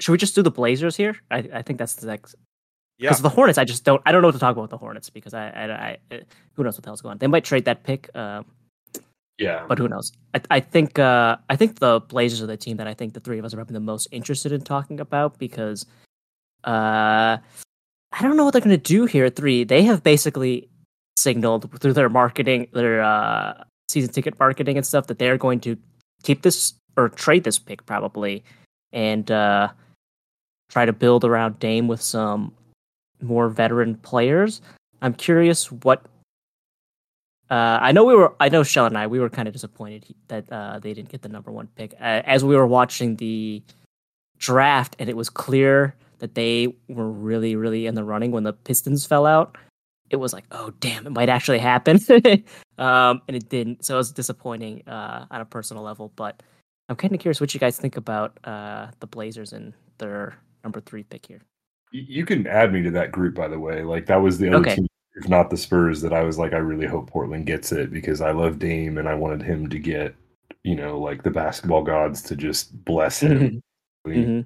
S2: should we just do the Blazers here? I, I think that's the next.
S3: yeah
S2: Because the Hornets, I just don't. I don't know what to talk about the Hornets because I, I, I who knows what the hell's going on. They might trade that pick. Um,
S4: Yeah.
S2: but who knows? I, I think uh, I think the Blazers are the team that I think the three of us are probably the most interested in talking about because uh, I don't know what they're going to do here at three. They have basically signaled through their marketing, their uh, season ticket marketing and stuff, that they're going to keep this or trade this pick probably, and uh, try to build around Dame with some more veteran players. I'm curious what. Uh, I know we were. I know Shell and I. We were kind of disappointed that uh, they didn't get the number one pick. Uh, as we were watching the draft, and it was clear that they were really, really in the running when the Pistons fell out. It was like, oh damn, it might actually happen, (laughs) um, and it didn't. So it was disappointing uh, on a personal level. But I'm kind of curious what you guys think about uh, the Blazers and their number three pick here.
S4: You can add me to that group, by the way. Like that was the other
S2: Okay.
S4: team, if not the Spurs, that I was like, I really hope Portland gets it because I love Dame and I wanted him to get, you know, like the basketball gods to just bless him.
S2: hmm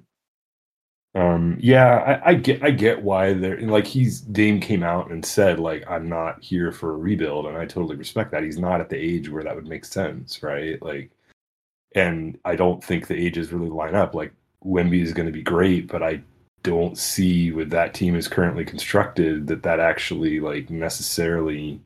S4: Um, yeah, I, I get, I get why they're like he's Dame came out and said like I'm not here for a rebuild, and I totally respect that. He's not at the age where that would make sense, right? Like, and I don't think the ages really line up. Like Wemby is going to be great, but I don't see with that team is currently constructed that that actually like necessarily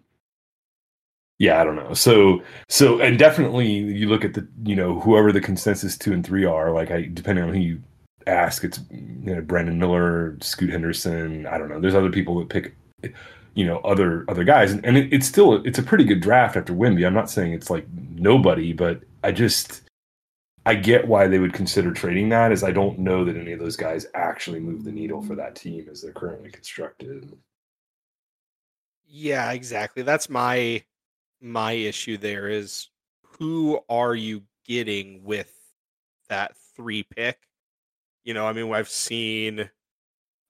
S4: yeah i don't know. So so and definitely you look at the you know whoever the consensus two and three are like i depending on who you ask it's you know brandon miller scoot henderson i don't know. There's other people that pick you know other other guys. And, and it, it's still it's a pretty good draft after wemby. I'm not saying it's like nobody but i just I get why they would consider trading that. Is I don't know that any of those guys actually move the needle for that team as they're currently constructed.
S3: Yeah, exactly. That's my my issue there is who are you getting with that three pick? You know, I mean, I've seen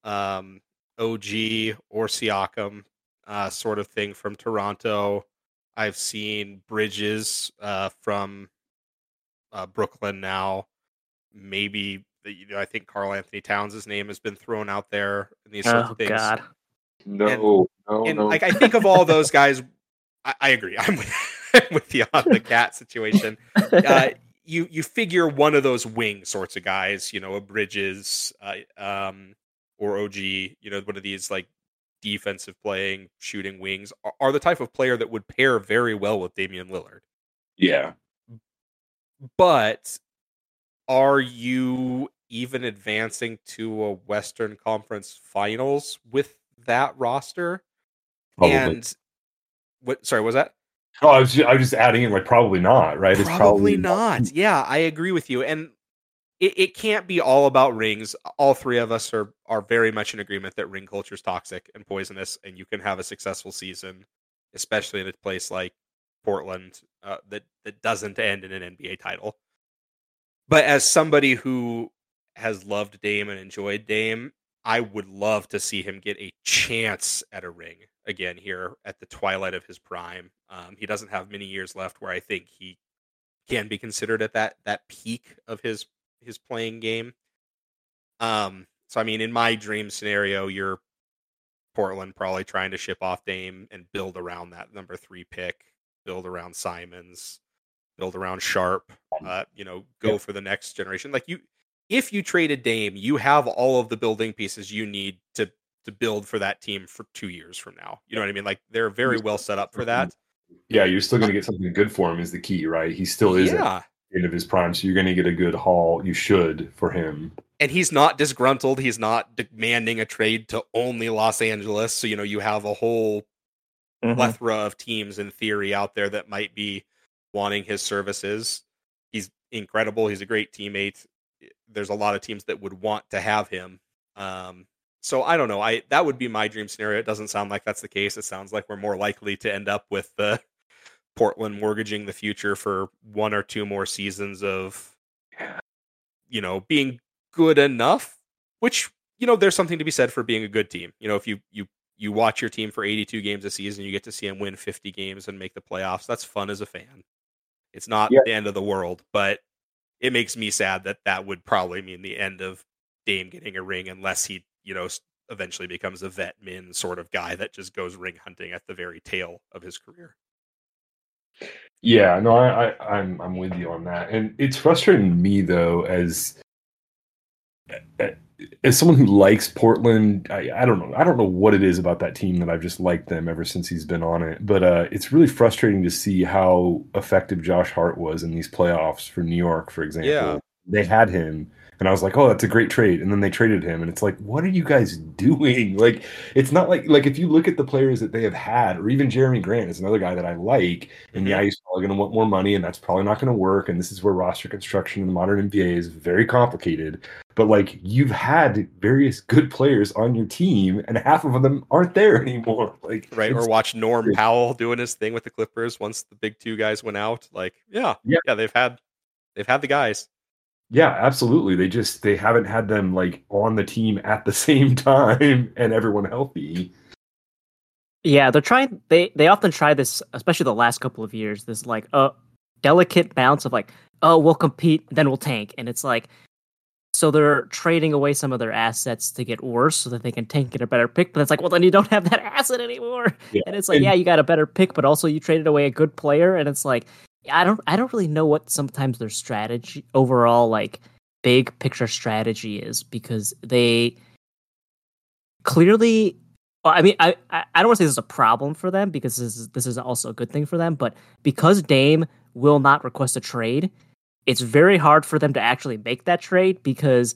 S3: um OG or Siakam uh sort of thing from Toronto. I've seen Bridges uh from uh, Brooklyn now. Maybe you know, I think Karl-Anthony Towns' name has been thrown out there in these sorts
S2: Oh
S3: of things
S2: God.
S4: No, no,
S3: and
S4: no.
S3: like I think of all those (laughs) guys, I, I agree. (laughs) I'm with, with you on the KAT situation. Uh, (laughs) you you figure one of those wing sorts of guys, you know, a Bridges, uh, um, or OG, you know, one of these like defensive playing, shooting wings are, are the type of player that would pair very well with Damian Lillard.
S4: yeah,
S3: But are you even advancing to a Western Conference Finals with that roster?
S4: probably.
S3: And what? Sorry, was that?
S4: oh, I was just, I was just adding in like probably not. Right? It's
S3: Probably, not. Yeah, I agree with you. And it, it can't be all about rings. All three of us are are very much in agreement that ring culture is toxic and poisonous, and you can have a successful season, especially in a place like Portland uh, that that doesn't end in an NBA title. But as somebody who has loved Dame and enjoyed Dame, I would love to see him get a chance at a ring again here at the twilight of his prime. Um, he doesn't have many years left where I think he can be considered at that that peak of his his playing game. Um, so I mean, in my dream scenario, you're Portland probably trying to ship off Dame and build around that number three pick, build around Simons, build around Sharpe. Uh, you know, go
S4: Yep.
S3: for the next generation. Like you, if you trade a Dame, you have all of the building pieces you need to to build for that team for two years from now. You know what I mean? Like they're very well set up for that.
S4: yeah, you're still going to get something good for him. Is the key, right? He still is at the end of his prime, so you're going to get a good haul. You should for him.
S3: and he's not disgruntled. He's not demanding a trade to only Los Angeles. So you know you have a whole
S2: Mhm.
S3: plethora of teams in theory out there that might be wanting his services. He's incredible. He's a great teammate. There's a lot of teams that would want to have him. Um, so I don't know. I that would be my dream scenario. It doesn't sound like that's the case. It sounds like we're more likely to end up with the (laughs) Portland mortgaging the future for one or two more seasons of you know being good enough which you know there's something to be said for being a good team you know if you you you watch your team for 82 games a season you get to see them win 50 games and make the playoffs. That's fun as a fan. It's not
S4: Yeah.
S3: the end of the world but it makes me sad that that would probably mean the end of Dame getting a ring unless he you know eventually becomes a vet min sort of guy that just goes ring hunting at the very tail of his career.
S4: Yeah, no, I, I I'm I'm with you on that, and it's frustrating me though as as someone who likes Portland, I, I don't know. I don't know what it is about that team that I've just liked them ever since he's been on it. But uh, it's really frustrating to see how effective Josh Hart was in these playoffs for New York, for example.
S3: Yeah.
S4: They had him, and I was like, "Oh, that's a great trade." And then they traded him, and it's like, "What are you guys doing?" (laughs) Like, it's not like like if you look at the players that they have had, or even Jerami Grant is another guy that I like, and yeah, he's mm-hmm. probably going to want more money, and that's probably not going to work. And this is where roster construction in the modern NBA is very complicated. But like, you've had various good players on your team, and half of them aren't there (laughs) anymore. Like,
S3: right? Or watch Norm. Powell doing his thing with the Clippers once the big two guys went out. Like, yeah,
S4: Yeah.
S3: yeah, they've had they've had the guys.
S4: Yeah, absolutely. They just they haven't had them like on the team at the (laughs) same time and everyone healthy.
S2: Yeah, they're trying. They they often try this, especially the last couple of years. This like uh delicate balance of like, oh, we'll compete, then we'll tank, and it's like, so they're trading away some of their assets to get worse, so that they can tank get a better pick. But it's like, well, then you don't (laughs) have that asset anymore,
S4: Yeah.
S2: and it's like,
S4: And-
S2: yeah, you got a better pick, but also you traded away a good player, and it's like, I don't, I don't really know what sometimes their strategy overall, like big picture strategy is because they clearly well, I mean, I, I don't want to say this is a problem for them because this is this is also a good thing for them. But because Dame will not request a trade, it's very hard for them to actually make that trade because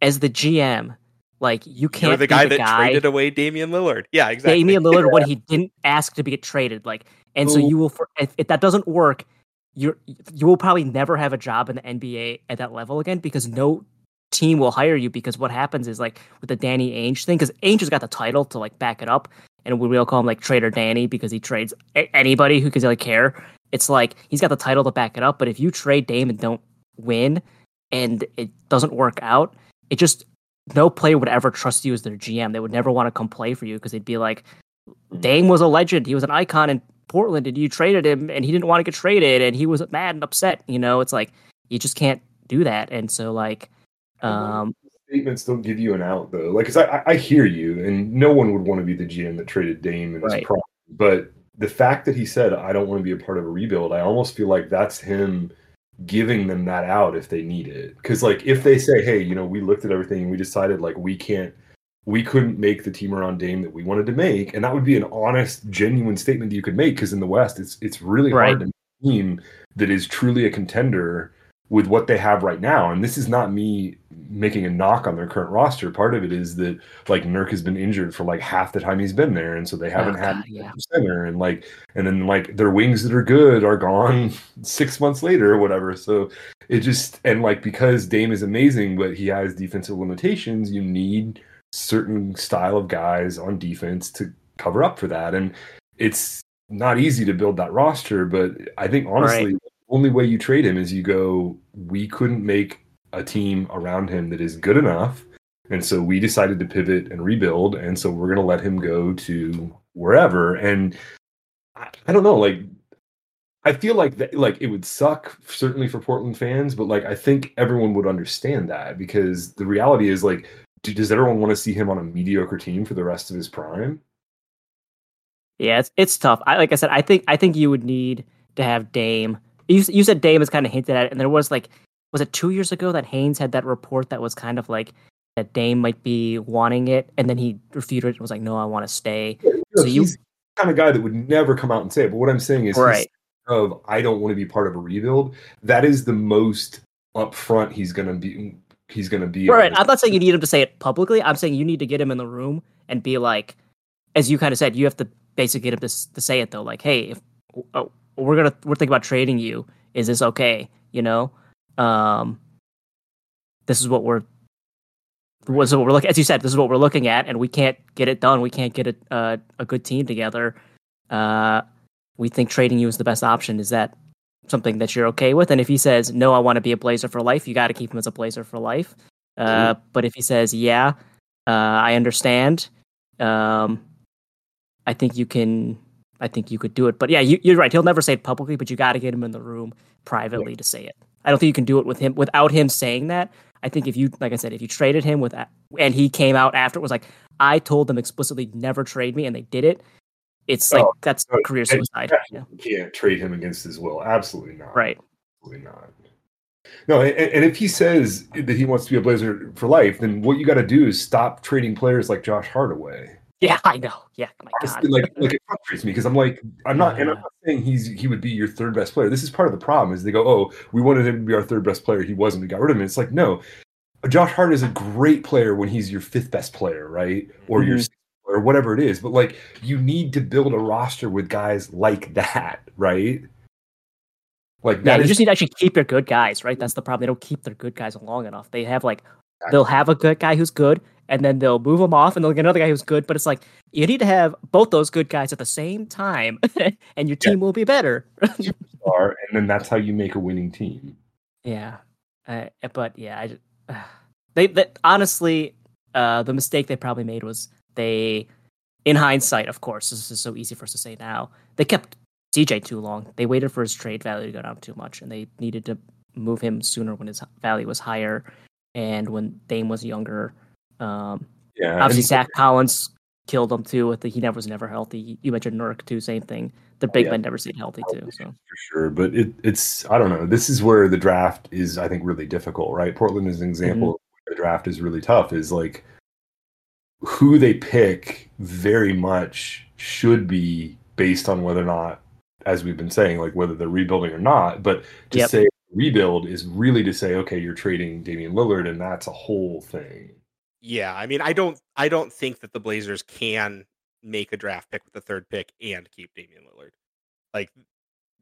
S2: as the GM, like you can't
S3: You're the guy
S2: the
S3: that
S2: guy,
S3: traded away Damian Lillard. Yeah, exactly.
S2: Damian Lillard when (laughs) he didn't ask to be get traded. Like, and so you will for if, if that doesn't work, you're you will probably never have a job in the NBA at that level again because no team will hire you because what happens is like with the Danny Ainge thing because Ainge has got the title to like back it up and we all call him like Trader Danny because he trades anybody who could like care. It's like he's got the title to back it up, but if you trade Dame and don't win and it doesn't work out, it just no player would ever trust you as their GM. They would never want to come play for you because they'd be like, Dame was a legend. He was an icon in Portland, and you traded him, and he didn't want to get traded, and he was mad and upset. You know, it's like you just can't do that. And so, like, um,
S4: Statements don't give you an out though. Like, 'cause I, I- hear you, and no one would want to be the GM that traded Dame and his
S2: Right.
S4: prime. But the fact that he said, "I don't want to be a part of a rebuild," I almost feel like that's him giving them that out if they need it. Because like, if they say, "Hey, you know, we looked at everything and we decided like we can't." We couldn't make the team around Dame that we wanted to make, and that would be an honest, genuine statement that you could make. Because in the West, it's it's really
S2: Right.
S4: hard to make a team that is truly a contender with what they have right now. And this is not me making a knock on their current roster. Part of it is that like Nurk has been injured for like half the time he's been there, and so they oh, haven't
S2: Oh,
S4: had
S2: God, yeah.
S4: center. And like, and then like their wings that are good are gone (laughs) six months later or whatever. So it just and like because Dame is amazing, but he has defensive limitations. You need certain style of guys on defense to cover up for that, and it's not easy to build that roster. But I think honestly, the only way you trade him is you go, we couldn't make a team around him that is good enough. And so we decided to pivot and rebuild. And so we're going to let him go to wherever. And I, I don't know, like, I feel like that, like it would suck certainly for Portland fans, but like I think everyone would understand that because the reality is like, does everyone want to see him on a mediocre team for the rest of his prime?
S2: yeah, it's it's tough. I like I said, I think I think you would need to have Dame. You you said Dame is kind of hinted at, it, and there was like, was it two years ago that Haynes had that report that was kind of like that Dame might be wanting it, and then he refuted it and was like, no, I want to stay.
S4: You know,
S2: So you-
S4: kind of guy that would never come out and say it. But what I'm saying is,
S2: Right.
S4: of I don't want to be part of a rebuild. That is the most upfront he's gonna be. He's gonna be. on
S2: Right. I'm not saying you need him to say it publicly. I'm saying you need to get him in the room and be like, as you kind of said, you have to basically get him to, to say it though. Like, hey, if oh, we're gonna we're thinking about trading you, is this okay? You know, um, this is what we're. This is what we're looking. As you said, this is what we're looking at, and we can't get it done. We can't get a uh, a good team together. Uh, we think trading you is the best option. Is that something that you're okay with? And if he says no, I want to be a Blazer for life, you got to keep him as a Blazer for life. Uh, but if he says yeah, uh, I understand, um, I think you can. I think you could do it. But yeah, you, you're right. He'll never say it publicly, but you got to get him in the room privately to say it. I don't think you can do it with him without him saying that. I think if you, like I said, if you traded him with, and he came out after, it was like, I told them explicitly never trade me, and they did it. It's like
S4: Oh,
S2: that's
S4: no,
S2: career suicide. Yeah.
S4: You can't trade him against his will. Absolutely not.
S2: Right.
S4: Absolutely not. No, and, and if he says that he wants to be a Blazer for life, then what you got to do is stop trading players like Josh Hart away.
S2: Yeah, I know. Yeah, my God.
S4: like, like it frustrates me because I'm like, I'm not, and I'm not saying he's he would be your third best player. This is part of the problem. Is they go, oh, we wanted him to be our third best player. He wasn't. We got rid of him. It's like, no, Josh Hart is a great player when he's your fifth best player, right? Or your
S2: Mm-hmm.
S4: Or whatever it is. But like, you need to build a roster with guys like that, right? Like
S2: Yeah, you
S4: is
S2: just need to actually keep your good guys, right? That's the problem. They don't keep their good guys long enough. They have like they'll have a good guy who's good, and then they'll move him off, and they'll get another guy who's good. But it's like you need to have both those good guys at the same time, (laughs) and your
S4: Yeah.
S2: team will be better.
S4: are, and then that's how you make a winning team.
S2: yeah, uh, but yeah, I, ju- (sighs) they, they honestly, uh, the mistake they probably made was they, in hindsight, of course, this is so easy for us to say now. They kept CJ too long. They waited for his trade value to go down too much, and they needed to move him sooner when his value was higher and when Dame was younger. Um,
S4: Yeah,
S2: obviously, Zach Collins killed him too. With the, he never was never healthy. You mentioned Nurk too, same thing. The big
S4: yeah.
S2: men never stayed healthy too. So
S4: for sure. But it, it's I don't know. This is where the draft is, I think, really difficult, right? Portland is an example. of where The draft is really tough. Is like who they pick very much should be based on whether or not, as we've been saying, like whether they're rebuilding or not. But to
S2: Yep.
S4: say rebuild is really to say, okay, you're trading Damian Lillard, and that's a whole thing.
S3: Yeah, I mean, I don't, I don't think that the Blazers can make a draft pick with the third pick and keep Damian Lillard. Like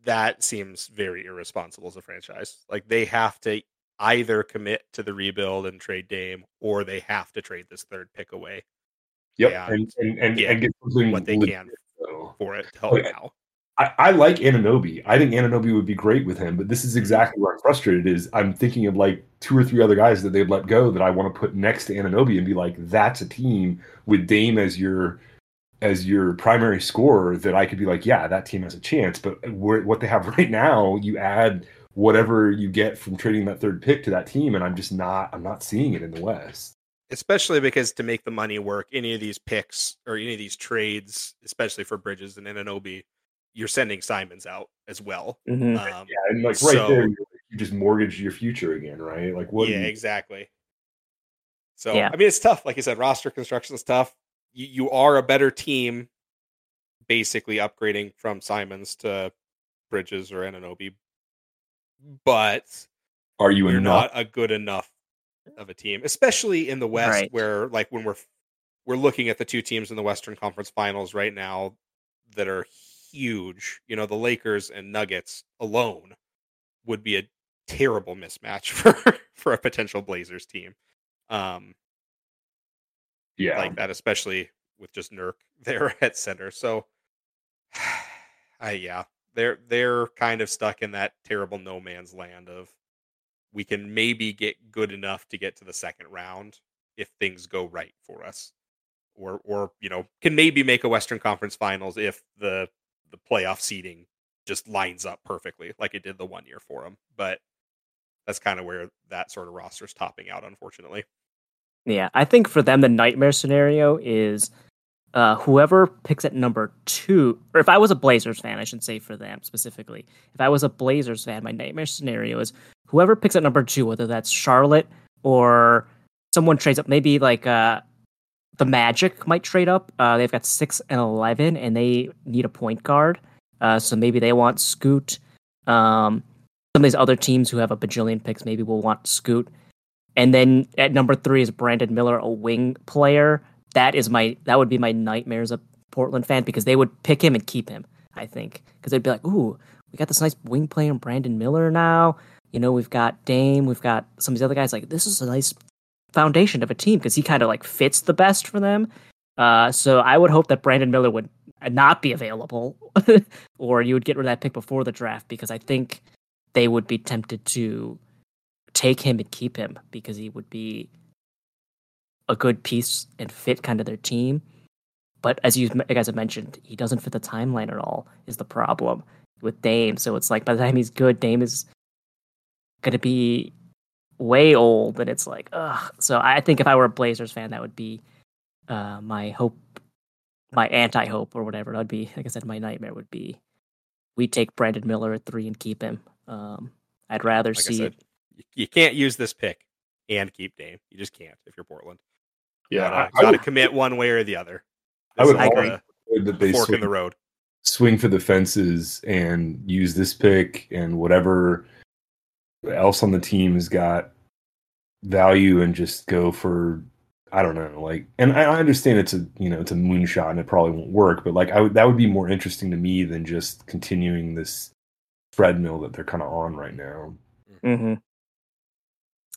S3: that seems very irresponsible as a franchise. Like they have to either commit to the rebuild and trade Dame, or they have to trade this third pick away
S4: Yep,
S3: Yeah.
S4: and and and,
S3: Yeah.
S4: and get something
S3: what they
S4: legit,
S3: can for it to help
S4: Okay.
S3: now.
S4: I, I like Anunoby. I think Anunoby would be great with him, but this
S3: Mm-hmm.
S4: is exactly where I'm frustrated. Is I'm thinking of like two or three other guys that they've let go that I want to put next to Anunoby and be like, that's a team with Dame as your as your primary scorer that I could be like, yeah, that team has a chance. But where, what they have (laughs) right now, you add whatever you get from trading that third pick to that team, and I'm just not I'm not seeing it in the West.
S3: especially because to make the money work, any of these picks or any of these trades, especially for Bridges and Anunoby, you're sending Simons out as well.
S2: Mhm.
S3: Um,
S4: Yeah, and like right
S3: So-
S4: there, you you just mortgage your future again, right? Like what?
S3: yeah,
S4: you-
S3: exactly. So
S2: Yeah.
S3: I mean, it's tough. Like I said, roster construction is tough. You, you are a better team, basically upgrading from Simons to Bridges or Anunoby, but
S4: are you
S3: you're
S4: enough?
S3: not a good enough of a team, especially in the West,
S2: Right.
S3: where like when we're we're looking at the two teams in the Western Conference Finals right now that are huge. You know, the Lakers and Nuggets alone would be a terrible mismatch (laughs) for for a potential Blazers team. Um,
S4: yeah,
S3: like that, especially with just Nurk (laughs) there at center. So, (sighs) I yeah, they're they're kind of stuck in that terrible no man's land of we can maybe get good enough to get to the second round if things go right for us, or or you know can maybe make a Western Conference Finals if the the playoff seeding just lines up perfectly like it did the one year for them. But that's kind of where that sort of roster's topping out, unfortunately.
S2: Yeah, I think for them the nightmare scenario is uh, whoever picks at number two, or if I was a Blazers fan, I should say for them specifically. If I was a Blazers fan, my nightmare scenario is whoever picks at number two, whether that's Charlotte or someone trades up, maybe like uh, the Magic might trade up. Uh, they've got six and eleven, and they need a point guard. Uh, so maybe they want Scoot. Um, some of these other teams who have a bajillion picks maybe will want Scoot. And then at number three is Brandon Miller, a wing player. That is my that would be my nightmare as a Portland fan because they would pick him and keep him. I think because they'd be like, "Ooh, we got this nice wing player, Brandon Miller now. You know, we've got Dame, we've got some of these other guys. Like, this is a nice foundation of a team because he kind of like fits the best for them. Uh, so I would hope that Brandon Miller would not be available, (laughs) or you would get rid of that pick before the draft because I think they would be tempted to take him and keep him because he would be a good piece and fit kind of their team. But as you guys have mentioned, he doesn't fit the timeline at all. Is the problem with Dame? So it's like by the time he's good, Dame is gonna be way old, and it's like, ugh. So I think if I were a Blazers fan, that would be uh, my hope, my anti-hope or whatever. That would be, like I said, my nightmare would be we take Brandon Miller at three and keep him. Um, I'd rather
S3: Like
S2: see
S3: said, you can't use this pick and keep Dame. You just can't if you're Portland.
S4: Yeah,
S3: gotta,
S4: I, I
S3: gotta
S4: would,
S3: commit one way or the other.
S4: I would
S3: This is
S2: agree.
S3: the
S4: that they
S3: fork in
S4: swing,
S3: the road.
S4: swing for the fences and use this pick and whatever else on the team has got value and just go for I don't know, like, and I I understand it's a you know it's a moonshot and it probably won't work, but like I would that would be more interesting to me than just continuing this treadmill that they're kind of on right now.
S2: Mm-hmm.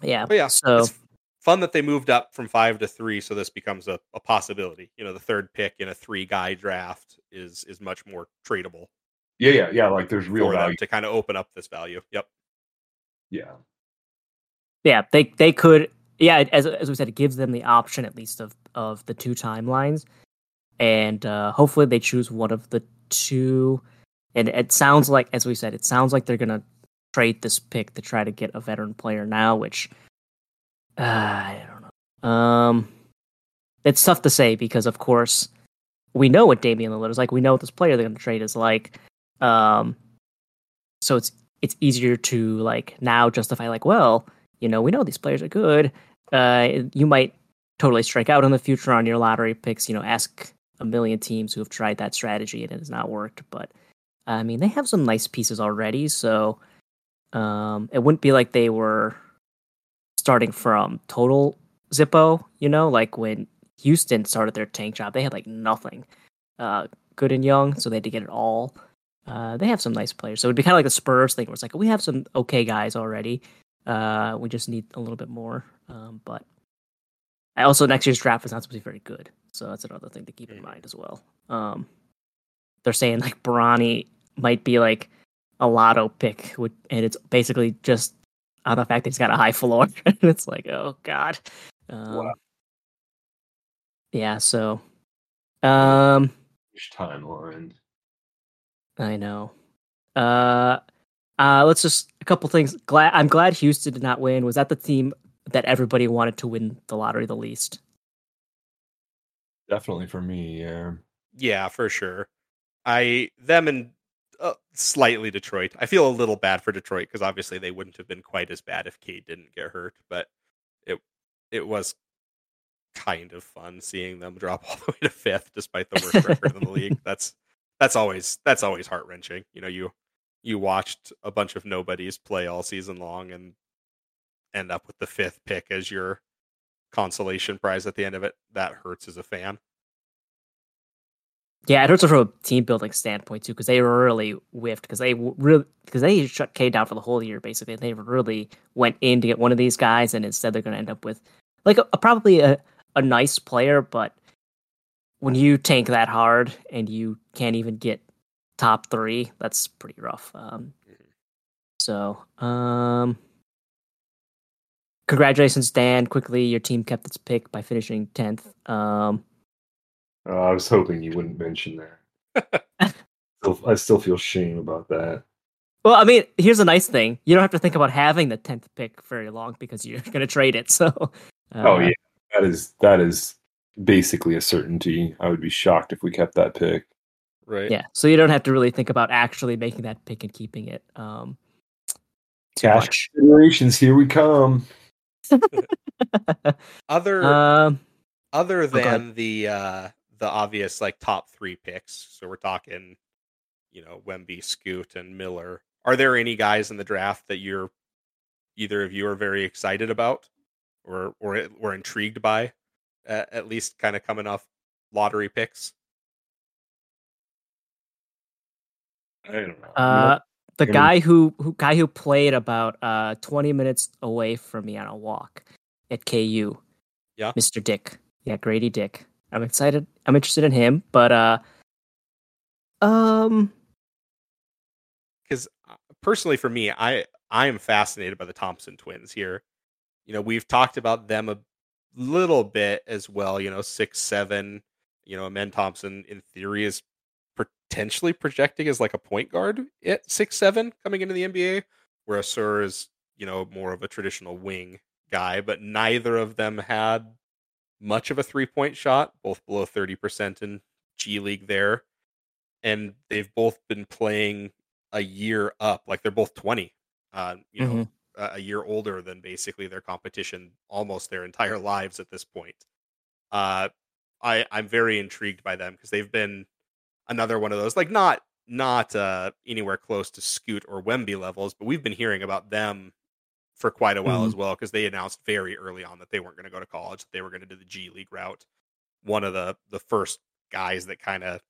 S2: Yeah.
S3: But yeah,
S2: So
S3: it's fun that they moved up from five to three, so this becomes a, a possibility. You know, the third pick in a three guy draft is is much more tradable
S4: Yeah, yeah, yeah. Like there's real value.
S3: to kind of open up this value. Yep.
S4: Yeah,
S2: yeah, they they could yeah, as as we said, it gives them the option at least of of the two timelines, and uh, hopefully they choose one of the two. And it sounds like, as we said, it sounds like they're gonna trade this pick to try to get a veteran player now, which uh, (sighs) I don't know. Um, it's tough to say because, of course, we know what Damian Lillard is like. We know what this player they're gonna trade is like. Um, so it's it's easier to like now justify like, well, you know, we know these players are good. Uh, you might totally strike out in the future on your lottery picks. You know, ask a million teams who have tried that strategy and it has not worked. But I mean, they have some nice pieces already, so um, it wouldn't be like they were starting from total Zippo. You know, like when Houston started their tank job, they had like nothing, uh, good and young, so they had to get it all. Uh, they have some nice players, so it'd be kind of like the Spurs thing, where it's like we have some okay guys already. Uh, we just need a little bit more. Um, but I also next year's draft is not supposed to be very good, so that's another thing to keep in
S3: Mhm.
S2: mind as well. Um, they're saying like Bronny might be like a lotto pick, and it's basically just on the fact that he's got a high floor. (laughs) it's like, oh god. Um,
S4: Wow.
S2: Yeah. So, um,
S4: Which timeline?
S2: I know. Uh, uh, let's just a couple things. Glad I'm glad Houston did not win. Was that the team that everybody wanted to win the lottery the least?
S4: Definitely for me. Yeah.
S3: Yeah, for sure. I them and uh, slightly Detroit. I feel a little bad for Detroit because obviously they wouldn't have been quite as bad if Cade didn't get hurt, but it it was kind of fun seeing them drop (laughs) all the way to fifth despite the worst record in the league. (laughs) That's that's always that's always heart wrenching. You know, you you watched a bunch of nobodies play all season long and end up with the fifth pick as your consolation prize at the end of it. That hurts as a fan.
S2: Yeah, it hurts from a team building standpoint too, because they really whiffed because they really because they shut K down for the whole year basically. They really went in to get one of these guys, and instead they're going to end up with like a, a- probably a, a nice player, but when you tank that hard and you can't even get top three, that's pretty rough. Um, so, um, congratulations, Dan. Quickly, your team kept its pick by finishing tenth. Um,
S4: Uh, I was hoping you wouldn't mention that. Still- I still feel shame about that.
S2: Well, I mean, here's a nice thing. You don't have to think about having the tenth pick very long because you're (laughs) going to trade it. So, uh,
S4: oh yeah, that is that is basically a certainty. I would be shocked if we kept that pick.
S3: Right.
S2: yeah. So you don't have to really think about actually making that pick and keeping it. Um, too
S4: Cash
S2: much.
S4: considerations, here we come. (laughs)
S3: Other
S2: um,
S3: other
S2: go ahead.
S3: than the uh the obvious like top three picks, so we're talking, you know, Wemby, Scoot, and Miller. Are there any guys in the draft that you're either of you are very excited about, or or or intrigued by, uh, at least kind of coming off lottery picks?
S4: I don't know.
S2: uh, the
S4: I mean-
S2: guy who, who guy who played about uh 20 minutes away from me on a walk at KU.
S3: Yeah.
S2: Mr. Dick. Yeah, Grady Dick. I'm excited. I'm interested in him, but uh, um,
S3: because personally for me i i am fascinated by the thompson twins here you know we've talked about them a little bit as well you know six seven you know amen thompson in theory is potentially projecting as like a point guard at six seven coming into the nba whereas Ausar is you know more of a traditional wing guy but neither of them had much of a three point shot both below 30% in g league there and they've both been playing a year up. Like they're both 20. Uh, you know, uh, a year older than basically their competition almost their entire lives at this point. Uh, I I'm very intrigued by them because they've been another one of those like not not uh, anywhere close to Scoot or Wemby levels, but we've been hearing about them for quite a while
S2: Mhm.
S3: as well because they announced very early on that they weren't going to go to college, that they were going to do the G League route. One of the the first guys that kind of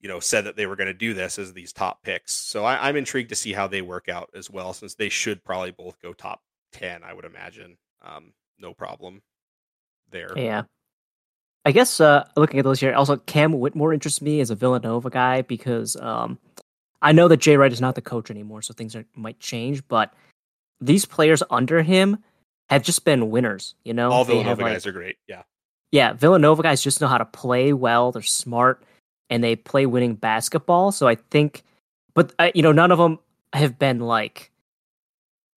S3: you know said that they were going to do this as these top picks. So I, I'm intrigued to see how they work out as well, since they should probably both go top ten, I would imagine. Um, no problem there.
S2: Yeah. I guess uh, looking at those here, also Cam Whitmore interests me as a Villanova guy because um, I know that Jay Wright is not the coach anymore, so things are, might change. But these players under him have just been winners. You know,
S3: All Villanova
S2: like-
S3: guys are great. Yeah.
S2: yeah, Villanova guys just know how to play well. They're smart and they play winning basketball. So I think, but uh, you know, none of them have been like.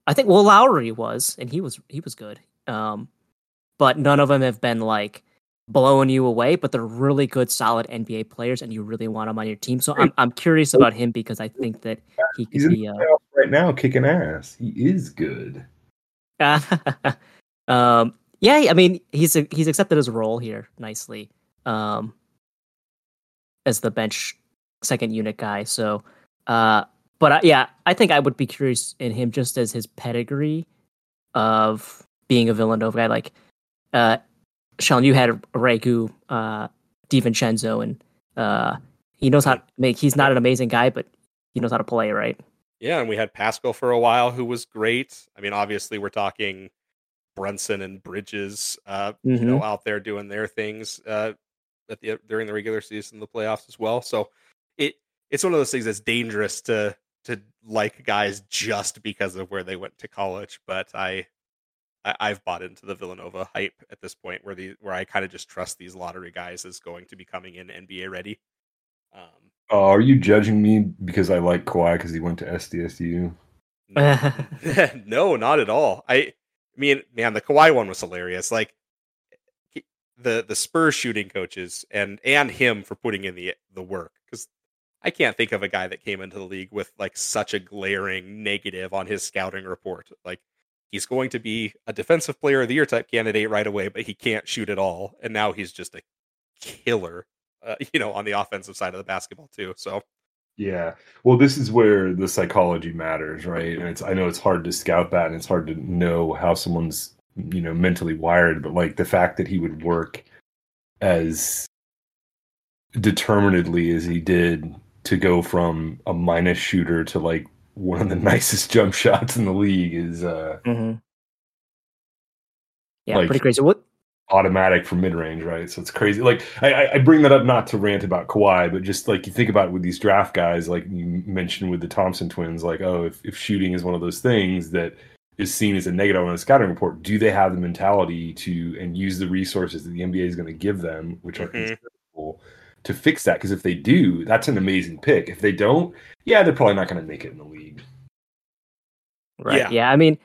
S2: I think Will Lowry was, and he was he was good. Um, but none of them have been like blowing you away. But they're really good, solid NBA players, and you really want them on your team. So I'm I'm curious about him because I think that he could
S4: in
S2: be. Uh,
S4: right now, kicking ass. He is good. (laughs)
S2: um, yeah, I mean, he's he's accepted his role here nicely um, as the bench second unit guy. So, uh, but I, yeah, I think I would be curious in him just as his pedigree of being a Villanova guy. Like, uh, Sean, you had Regu uh, DiVincenzo, and uh, he knows how to make. He's not an amazing guy, but he knows how to play, right?
S3: Yeah, and we had Pascal for a while, who was great. I mean, obviously, we're talking Brunson and Bridges, uh, you
S2: Mm-hmm.
S3: know, out there doing their things uh, at the during the regular season, the playoffs as well. So it it's one of those things that's dangerous to to like guys just because of where they went to college. But I, I I've bought into the Villanova hype at this point, where the where I kind of just trust these lottery guys as going to be coming in NBA ready. Um,
S4: Oh, are you judging me because I like Kawhi because he went to SDSU? (laughs) (laughs)
S3: no, not at all. I, I mean, man, the Kawhi one was hilarious. Like he- the the Spurs shooting coaches and and him for putting in the the work because I can't think of a guy that came into the league with like such a glaring negative on his scouting report. Like he's going to be a defensive player of the year type candidate right away, but he can't shoot at all, and now he's just a killer. Uh, (laughs) you know, on the offensive side of the basketball too. So
S4: Yeah. Well, this is where the psychology matters, right? And it's I know it's hard to scout that and it's hard to know how someone's, you know, mentally wired, but like the fact that he would work as determinedly as he did to go from a minus shooter to like one of the (laughs) nicest jump shots in the league is uh
S2: Mm-hmm. Yeah,
S4: Like-
S2: pretty crazy. What?
S4: automatic for mid range, right? So it's crazy. Like I, I- bring that up not to rant about Kawhi, but just like you think about it with these draft guys, like you mentioned with the Thompson twins, like oh, if, if shooting is one of those things that is seen as a negative on a scouting report, do they have the mentality to and use the resources that the NBA is going to give them, which are
S3: Mhm.
S4: Considerable, to fix that? Because if they do, that's an amazing pick. If they don't, yeah, they're probably not going to make it in the league.
S2: Right.
S3: Yeah.
S2: Yeah. I mean,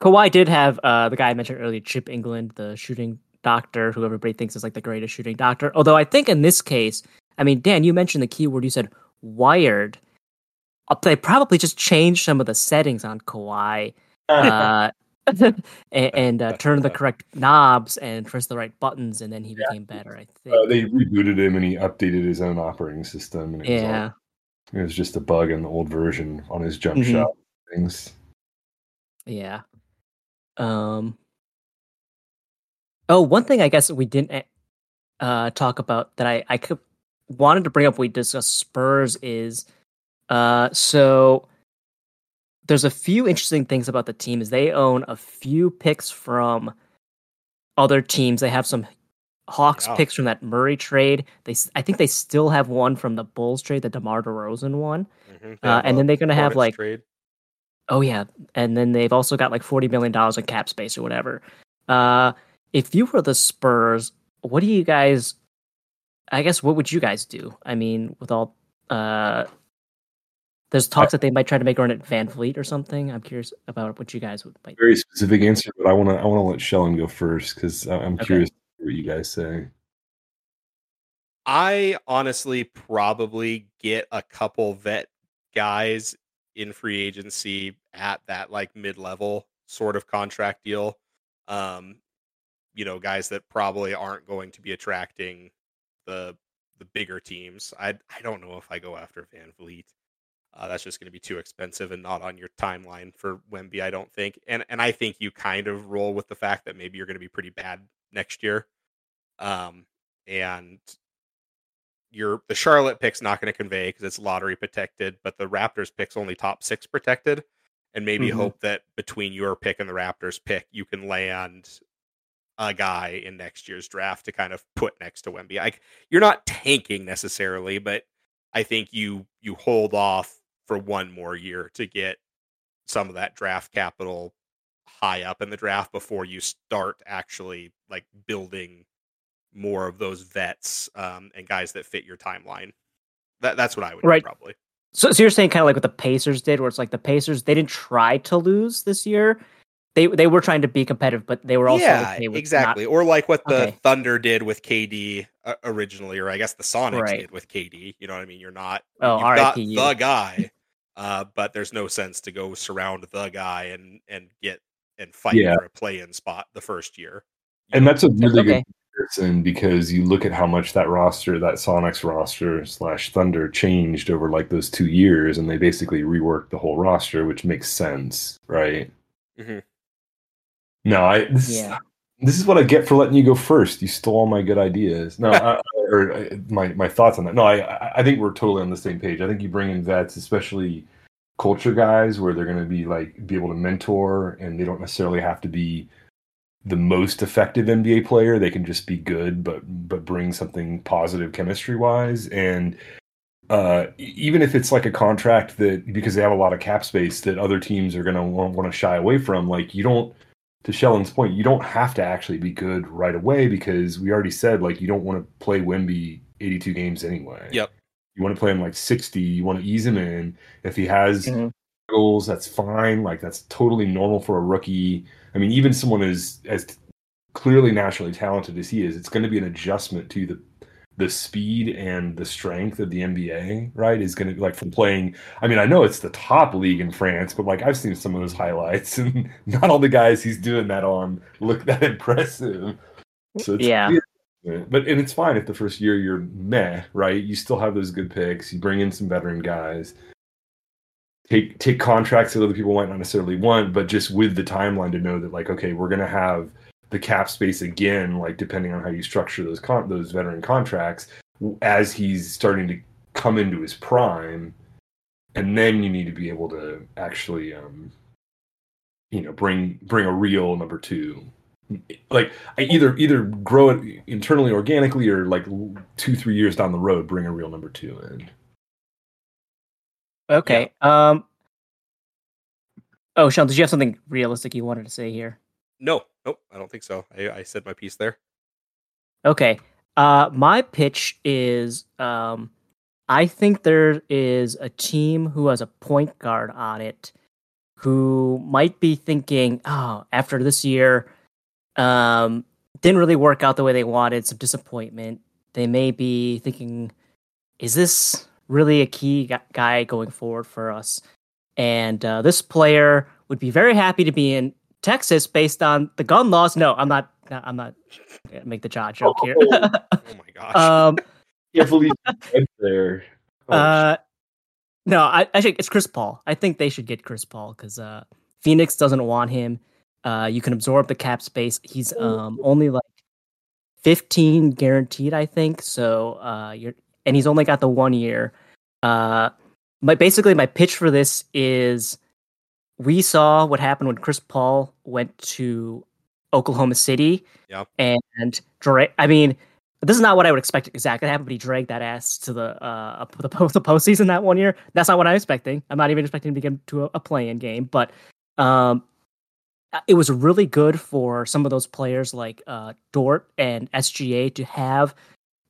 S2: Kawhi did have uh, the guy I mentioned earlier, Chip Engelland, the shooting doctor, who everybody thinks is like the greatest shooting doctor. Although I think in this case, I mean, Dan, you mentioned the keyword. You said wired. Uh, They probably just changed some of the settings on Kawhi uh, (laughs) and, and uh, turned the (laughs) correct knobs and pressed the right buttons, and then he became better. I think.
S4: Uh, they rebooted him and he updated his own operating system. And it was all-
S2: yeah.
S4: it was just a bug in the old version on his jump
S2: Mhm.
S4: shot things.
S2: Yeah. Um. Oh, one thing I guess we didn't uh talk about that I I could wanted to bring up. We discussed Spurs is uh so there's a few interesting things about the team is they own a few picks from other teams. They have some Hawks
S3: Yeah.
S2: picks from that Murray trade. They I think they still have one from the Bulls trade, the DeMar DeRozan one.
S3: Mhm.
S2: Uh, and then they're gonna have like
S3: trade.
S2: Oh yeah, and then they've also got like forty million dollars in cap space or whatever. Uh, if you were the Spurs, what do you guys? I guess what would you guys do? I mean, with all uh, there's talks that they might try to make a run at VanVleet or something. I'm curious about what you guys would might.
S4: Very specific answer, but I want to I want to let Shellin go first because I'm
S2: Okay.
S4: curious what you guys say.
S3: I honestly probably get a couple vet guys in free agency at that like mid level sort of contract deal. Um, you know, guys that probably aren't going to be attracting the the bigger teams. I I don't know if I go after VanVleet. Uh, that's just going to be too expensive and not on your timeline for Wemby, I don't think. And and I think you kind of roll with the fact that maybe you're going to be pretty bad next year. Um, and your the Charlotte pick's not going to convey because it's lottery protected, but the Raptors pick's only top six protected, and maybe
S2: Mhm.
S3: hope that between your pick and the Raptors pick, you can land a guy in next year's draft to kind of put next to Wemby. Like you're not tanking necessarily, but I think you you hold off for one more year to get some of that draft capital high up in the draft before you start actually like building more of those vets um, and guys that fit your timeline. That that's what I would
S2: Right.
S3: do probably.
S2: So, so you're saying kind of like what the Pacers did, where it's like the Pacers they didn't try to lose this year. They they were trying to be competitive, but they were also
S3: yeah,
S2: okay with not-
S3: exactly. Or like what the
S2: Okay.
S3: Thunder did with KD uh, originally, or I guess the Sonics
S2: Right.
S3: did with KD. You know what I mean? You're not
S2: Oh,
S3: you've got
S2: RIP you.
S3: the guy, uh, but there's no sense to go surround the guy and and get and fight
S4: Yeah.
S3: for a play-in spot the first year.
S4: And that's a really
S2: Okay.
S4: good comparison because you look at how much that roster, that Sonics roster slash Thunder, changed over like those two years, and they basically reworked the whole roster, which makes sense, right?
S3: Mhm.
S4: No, I this,
S2: Yeah.
S4: this is what I get for letting you go first. You stole all my good ideas. No, (laughs) I, or uh, my my thoughts on that. No, I I- think we're totally on the same page. I think you bring in vets, especially culture guys, where they're going to be like be able to mentor, and they don't necessarily have to be the most effective NBA player. They can just be good, but but bring something positive chemistry wise. And uh, even if it's like a contract that because they have a lot of cap space that other teams are going to want to shy away from, like you don't. To Shellin's point, you don't have to actually be good right away because we already said like you don't want to play Wemby 82 games anyway.
S3: Yep.
S4: You want to play him like 60. You want to ease him in. If he has
S2: Mhm.
S4: goals, that's fine. Like that's totally normal for a rookie. I mean, even someone as as clearly naturally talented as he is, it's going to be an adjustment to the the speed and the strength of the NBA. Right? Is going to be like from playing. I mean, I know it's the top league in France, but like I've seen some of those highlights, (laughs) and not all the guys he's doing that on look that (laughs) impressive. So
S2: yeah,
S4: But and it's fine if the first year you're meh, right? You still have those good picks. You bring in some veteran guys. Take take contracts that other people might not necessarily want, but just with the timeline to know that like, okay, we're gonna have the cap space again, like depending on how you structure those con- those veteran contracts, as he's starting to come into his prime, and then you need to be able to actually, um, you know, bring bring a real number two like I either either grow it internally organically or like two three years down the road bring a real number two in
S2: Okay. Um. Oh, Sean, did you have something realistic you wanted to say here?
S3: No, nope, I don't think so. I, I said my piece there.
S2: Okay. Uh, my pitch is um, I think there is a team who has a point guard on it who might be thinking, oh, after this year, um, didn't really work out the way they wanted, some disappointment. They may be thinking, is this really a key guy going forward for us? And uh, this player would be very happy to be in Texas based on the gun laws. No, I'm not. I'm not gonna make the jaw joke here.
S3: Oh (laughs) my gosh.
S2: um,
S4: can't believe there Oh, (laughs)
S2: uh, no, I, I think it's Chris Paul. I think they should get Chris Paul because uh, Phoenix doesn't want him. Uh, you can absorb the cap space. He's um only like 15 guaranteed, I think. So uh, you're and he's only got the one year. Uh, my basically my pitch for this is we saw what happened when Chris Paul went to Oklahoma City.
S3: Yep.
S2: And dra- I mean, this is not what I would expect exactly to happen, but he dragged that ass to the uh the post the postseason that one year. That's not what I'm expecting. I'm not even expecting him to get to a, a play-in game, but um, it was really good for some of those players like uh Dort and SGA to have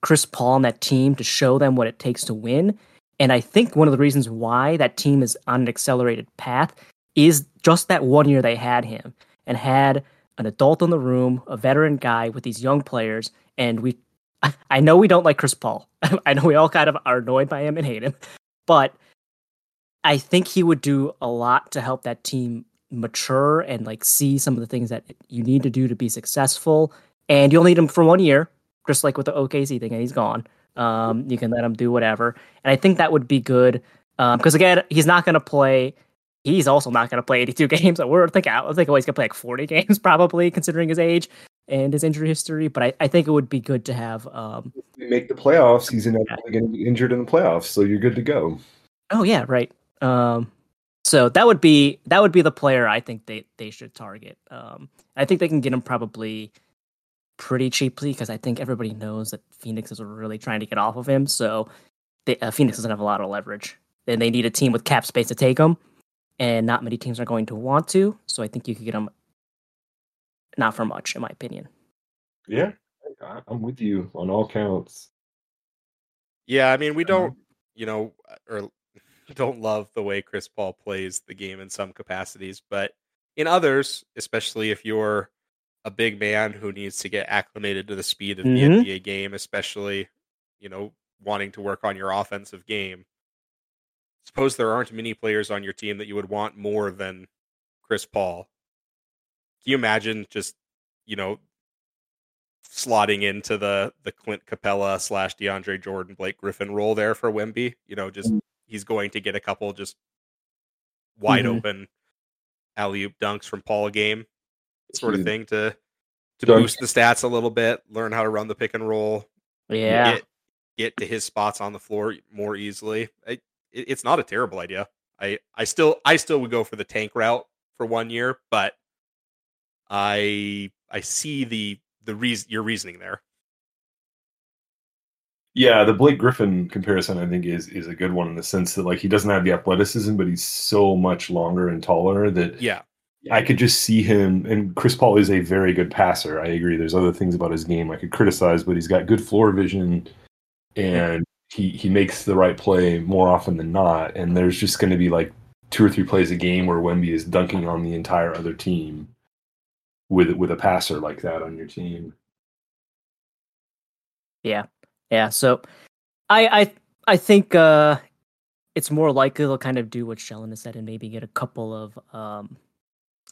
S2: Chris Paul on that team to show them what it takes to win. And I think one of the reasons why that team is on an accelerated path is just that one year they had him and had an adult in the room, a veteran guy with these young players. And we, (laughs) I, know we don't like Chris Paul. (laughs) I know we all kind of are annoyed by him and hate him, but I think he would do a lot to help that team mature and like see some of the things that you need to do to be successful. And you'll need him for one year, just like with the OKC thing, and he's gone. Um, you can let him do whatever, and I think that would be good. Because um, again, he's not going to play. He's also not going to play 82 (laughs) games. We're thinking, I think he's going to play like 40 (laughs) games probably, considering his age and his injury history. But I, I think it would be good to have. Um,
S4: make the playoffs. He's inevitably going to be injured in the playoffs, so you're good to go.
S2: Oh yeah, right. Um, so that would be that would be the player I think they they should target. Um, I think they can get him probably pretty cheaply because I think everybody knows that Phoenix is really trying to get off of him. So they, uh, Phoenix doesn't have a lot of leverage. And they need a team with cap space to take him, and not many teams are going to want to. So I think you could get him not for much, in my opinion.
S4: Yeah, I'm with you on all counts.
S3: Yeah, I mean, we don't, you know, or (laughs) don't love the way Chris Paul plays the game in some capacities, but in others, especially if you're a big man who needs to get acclimated to the speed of mm-hmm. the NBA game, especially, you know, wanting to work on your offensive game. Suppose there aren't many players on your team that you would want more than Chris Paul. Can you imagine just, you know, slotting into the the Clint Capela slash DeAndre Jordan Blake Griffin role there for Wemby? You know, just mm he's going to get a couple just wide mm-hmm. open alley oop dunks from Paul a game, sort of thing to to Dunk. boost the stats a little bit, learn how to run the pick and roll.
S2: Yeah.
S3: Get, get to his spots on the floor more easily. It, it's not a terrible idea. I I still I still would go for the tank route for one year, but I I see the the reason your reasoning there.
S4: Yeah, the Blake Griffin comparison I think is is a good one in the sense that like he doesn't have the athleticism, but he's so much longer and taller that
S3: yeah,
S4: I could just see him. And Chris Paul is a very good passer. I agree. There's other things about his game I could criticize, but he's got good floor vision, and he he makes the right play more often than not. And there's just going to be like two or three plays a game where Wemby is dunking on the entire other team with with a passer like that on your team.
S2: Yeah, yeah, so I I I think uh it's more likely they'll kind of do what Shellin has said and maybe get a couple of um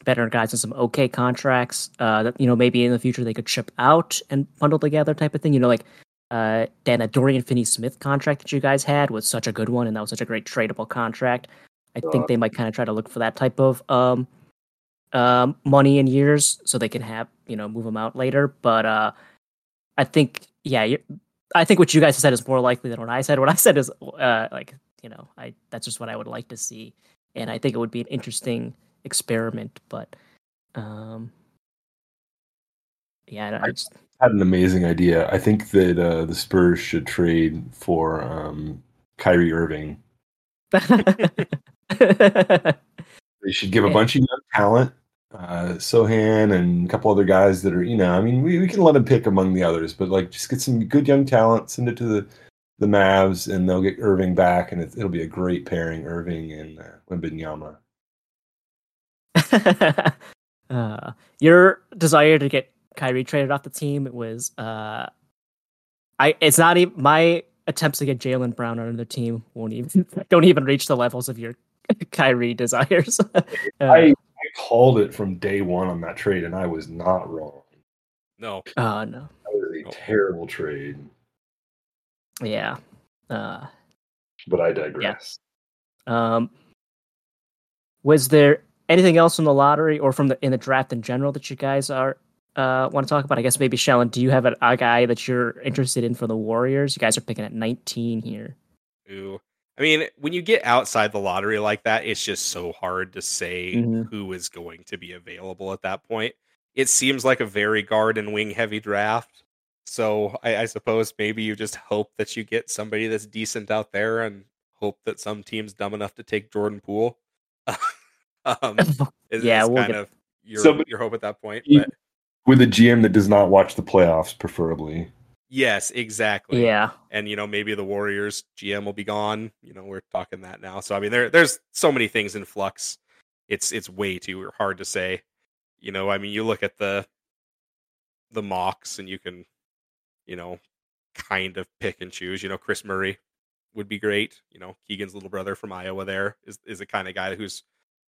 S2: better guys and some okay contracts uh that you know maybe in the future they could ship out and bundle together type of thing. You know, like uh Dan that Dorian Finney Smith contract that you guys had was such a good one and that was such a great tradable contract. I think uh. they might kind of try to look for that type of um um money in years so they can have you know move them out later. But uh I think yeah, I think what you guys said is more likely than what I said. What I said is uh, like you know, I that's just what I would like to see, and I think it would be an interesting experiment. But um, yeah, I, just
S4: had an amazing idea. I think that uh, the Spurs should trade for um, Kyrie Irving. (laughs) they should give a bunch of young talent uh, Sochan and a couple other guys that are, you know, I mean, we, we can let him pick among the others, but like just get some good young talent, send it to the the Mavs, and they'll get Irving back, and it, will be a great pairing, Irving and uh, (laughs)
S2: uh, your desire to get Kyrie traded off the team It was, uh, I. It's not even my attempts to get Jaylen Brown on the team won't even (laughs) don't even reach the levels of your (laughs) Kyrie desires. (laughs) uh,
S4: I called it from day one on that trade, and I was not wrong.
S3: No.
S2: Uh, no.
S4: That was a no. terrible trade.
S2: Yeah. Uh,
S4: but I digress.
S2: Yeah. Um, was there anything else from the lottery or from the in the draft in general that you guys are uh, want to talk about? I guess maybe Shellin, do you have a, a, guy that you're interested in for the Warriors? You guys are picking at 19 here.
S3: Ooh, I mean, when you get outside the lottery like that, it's just so hard to say mm-hmm. who is going to be available at that point. It seems like a very guard and wing heavy draft. So I, I suppose maybe you just hope that you get somebody that's decent out there and hope that some team's dumb enough to take Jordan Poole. (laughs) um, (laughs) is, yeah, is we'll kind get... of your, somebody, your hope at that point. But...
S4: With a GM that does not watch the playoffs, preferably.
S3: Yes, exactly.
S2: Yeah.
S3: And you know, maybe the Warriors GM will be gone. You know, we're talking that now. So I mean there there's so many things in flux. It's it's way too hard to say. You know, I mean you look at the the mocks and you can, you know, kind of pick and choose. You know, Kris Murray would be great. You know, Keegan's little brother from Iowa there is is the kind of guy who's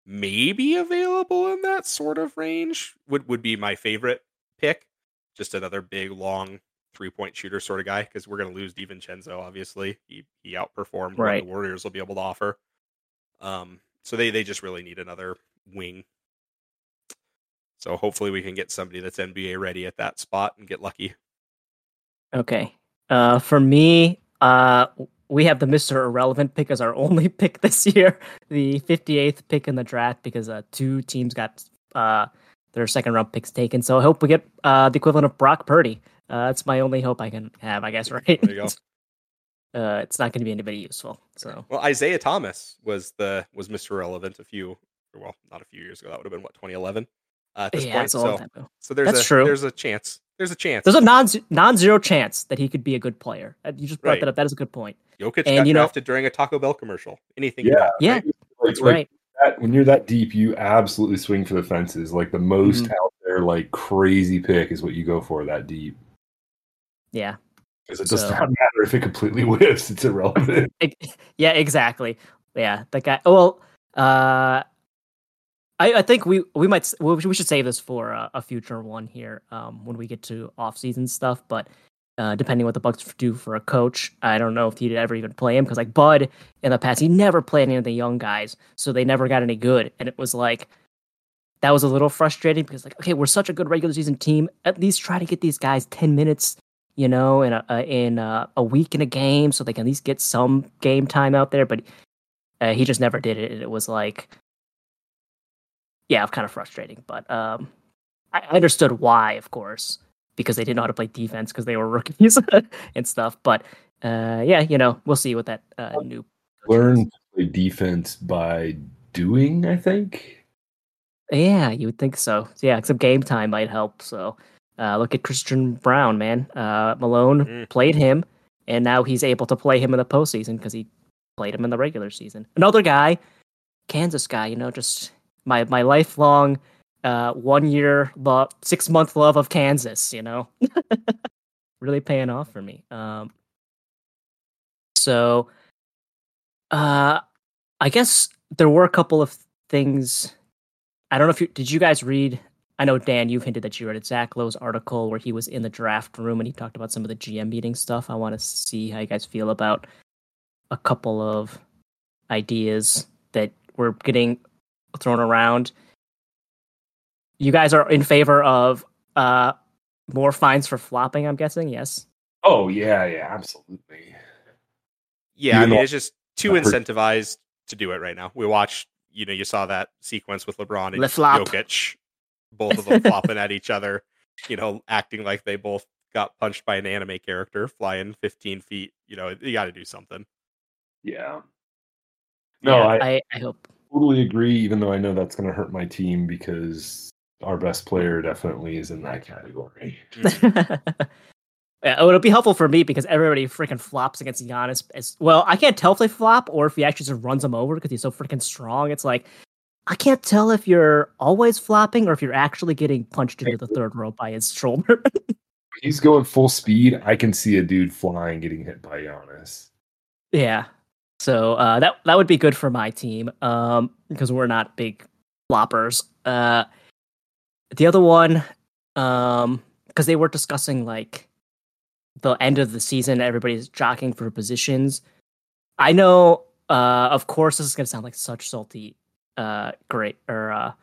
S3: maybe available in that sort of range. Would would be my favorite pick. Just another big, long three point shooter sort of guy because we're going to lose DiVincenzo. Obviously, he he outperformed
S2: Right.
S3: what the Warriors will be able to offer. Um, so they they just really need another wing. So hopefully we can get somebody that's NBA ready at that spot and get lucky.
S2: Okay. Uh, for me, uh, we have the Mr. Irrelevant pick as our (laughs) only pick this year, the 58th pick in the draft because uh, two teams got uh, their second round picks taken. So I hope we get uh, the equivalent of Brock Purdy. Uh, that's my only hope I can have, I guess, (laughs) right?
S3: There you go. (laughs)
S2: Uh, it's not going to be anybody useful. So
S3: Well, Isaiah Thomas was the was Mr. Relevant a few well, not a few years ago. That would have been what 2011 uh, at this
S2: yeah,
S3: point.
S2: it's a long
S3: So
S2: time ago.
S3: so there's
S2: That's
S3: a
S2: true.
S3: there's a chance. There's a chance.
S2: There's a non non zero chance that he could be a good player. Uh, You just brought
S3: Right.
S2: that up. That is a good point.
S3: Jokic
S2: and
S3: got
S2: you know-
S3: drafted during a Taco Bell commercial. Anything
S4: Yeah.
S3: can happen,
S2: Yeah,
S3: right?
S4: Like,
S2: that's
S4: like
S2: right.
S4: That, when you're that deep, you absolutely swing for the fences. Like the most
S2: Mhm.
S4: out there, like crazy pick is what you go for that deep.
S2: Yeah.
S4: Because it does
S2: So-
S4: not matter if it completely (laughs) whiffs; it's irrelevant. (laughs)
S2: Ex- yeah, exactly. Yeah, the guy. Well, uh, I, I think we we might we we should save this for a, a future one here um, when we get to off season stuff. But uh, depending what the Bucks do for a coach, I don't know if he'd ever even play him because like Bud in the past, he never played any of the young guys, so they never got any good, and it was like. That was a little frustrating because, like, okay, we're such a good regular season team. At least try to get these guys ten minutes you know, in a, a in a, a week in a game, so they can at least get some game time out there. But uh, he just never did it, and it was like, yeah, kind of frustrating. But um, I understood why, of course, because they didn't know how to play defense because they were (laughs) rookies and stuff. But uh, yeah, you know, we'll see what that uh, new
S4: Learn to play defense by doing. I think.
S2: Yeah, you would think so. Yeah, except game time might help. So uh, look at Christian Braun, man. Uh, Malone
S3: Mm.
S2: played him, and now he's able to play him in the postseason because he played him in the regular season. Another guy, Kansas guy, you know, just my my lifelong uh, one year love, six month love of Kansas. You know, (laughs) really paying off for me. Um, so, uh, I guess there were a couple of things. I don't know if you did. You guys read? I know Dan, you've hinted that you read Zach Lowe's article where he was in the draft room and he talked about some of the GM meeting stuff. I want to see how you guys feel about a couple of ideas that were getting thrown around. You guys are in favor of uh more fines for flopping, I'm guessing, yes.
S4: Oh yeah, yeah, absolutely.
S3: Yeah, I
S4: Even
S3: mean it's just too incentivized to do it right now. We watched, you know, you saw that sequence with LeBron and
S2: Le flop.
S3: Jokic, both of (laughs) them flopping at each other, you know, acting like they both got punched by an anime character flying 15 feet. You know, you got to do something.
S4: Yeah. No,
S2: Yeah,
S4: I,
S2: I, I hope.
S4: totally agree. Even though I know that's going to hurt my team because our best player definitely is in that category. (laughs)
S2: Yeah, oh, it'll be helpful for me because everybody freaking flops against Giannis. As well, I can't tell if they flop or if he actually just runs them over because he's so freaking strong. It's like I can't tell if you're always flopping or if you're actually getting punched into the third row by his shoulder. (laughs)
S4: He's going full speed. I can see a dude flying getting hit by Giannis.
S2: yeah, so uh, that that would be good for my team um, because we're not big floppers. Uh, the other one, um, because they were discussing like the end of the season, everybody's jockeying for positions. I know, uh, of course, this is gonna sound like such salty, uh, great or uh,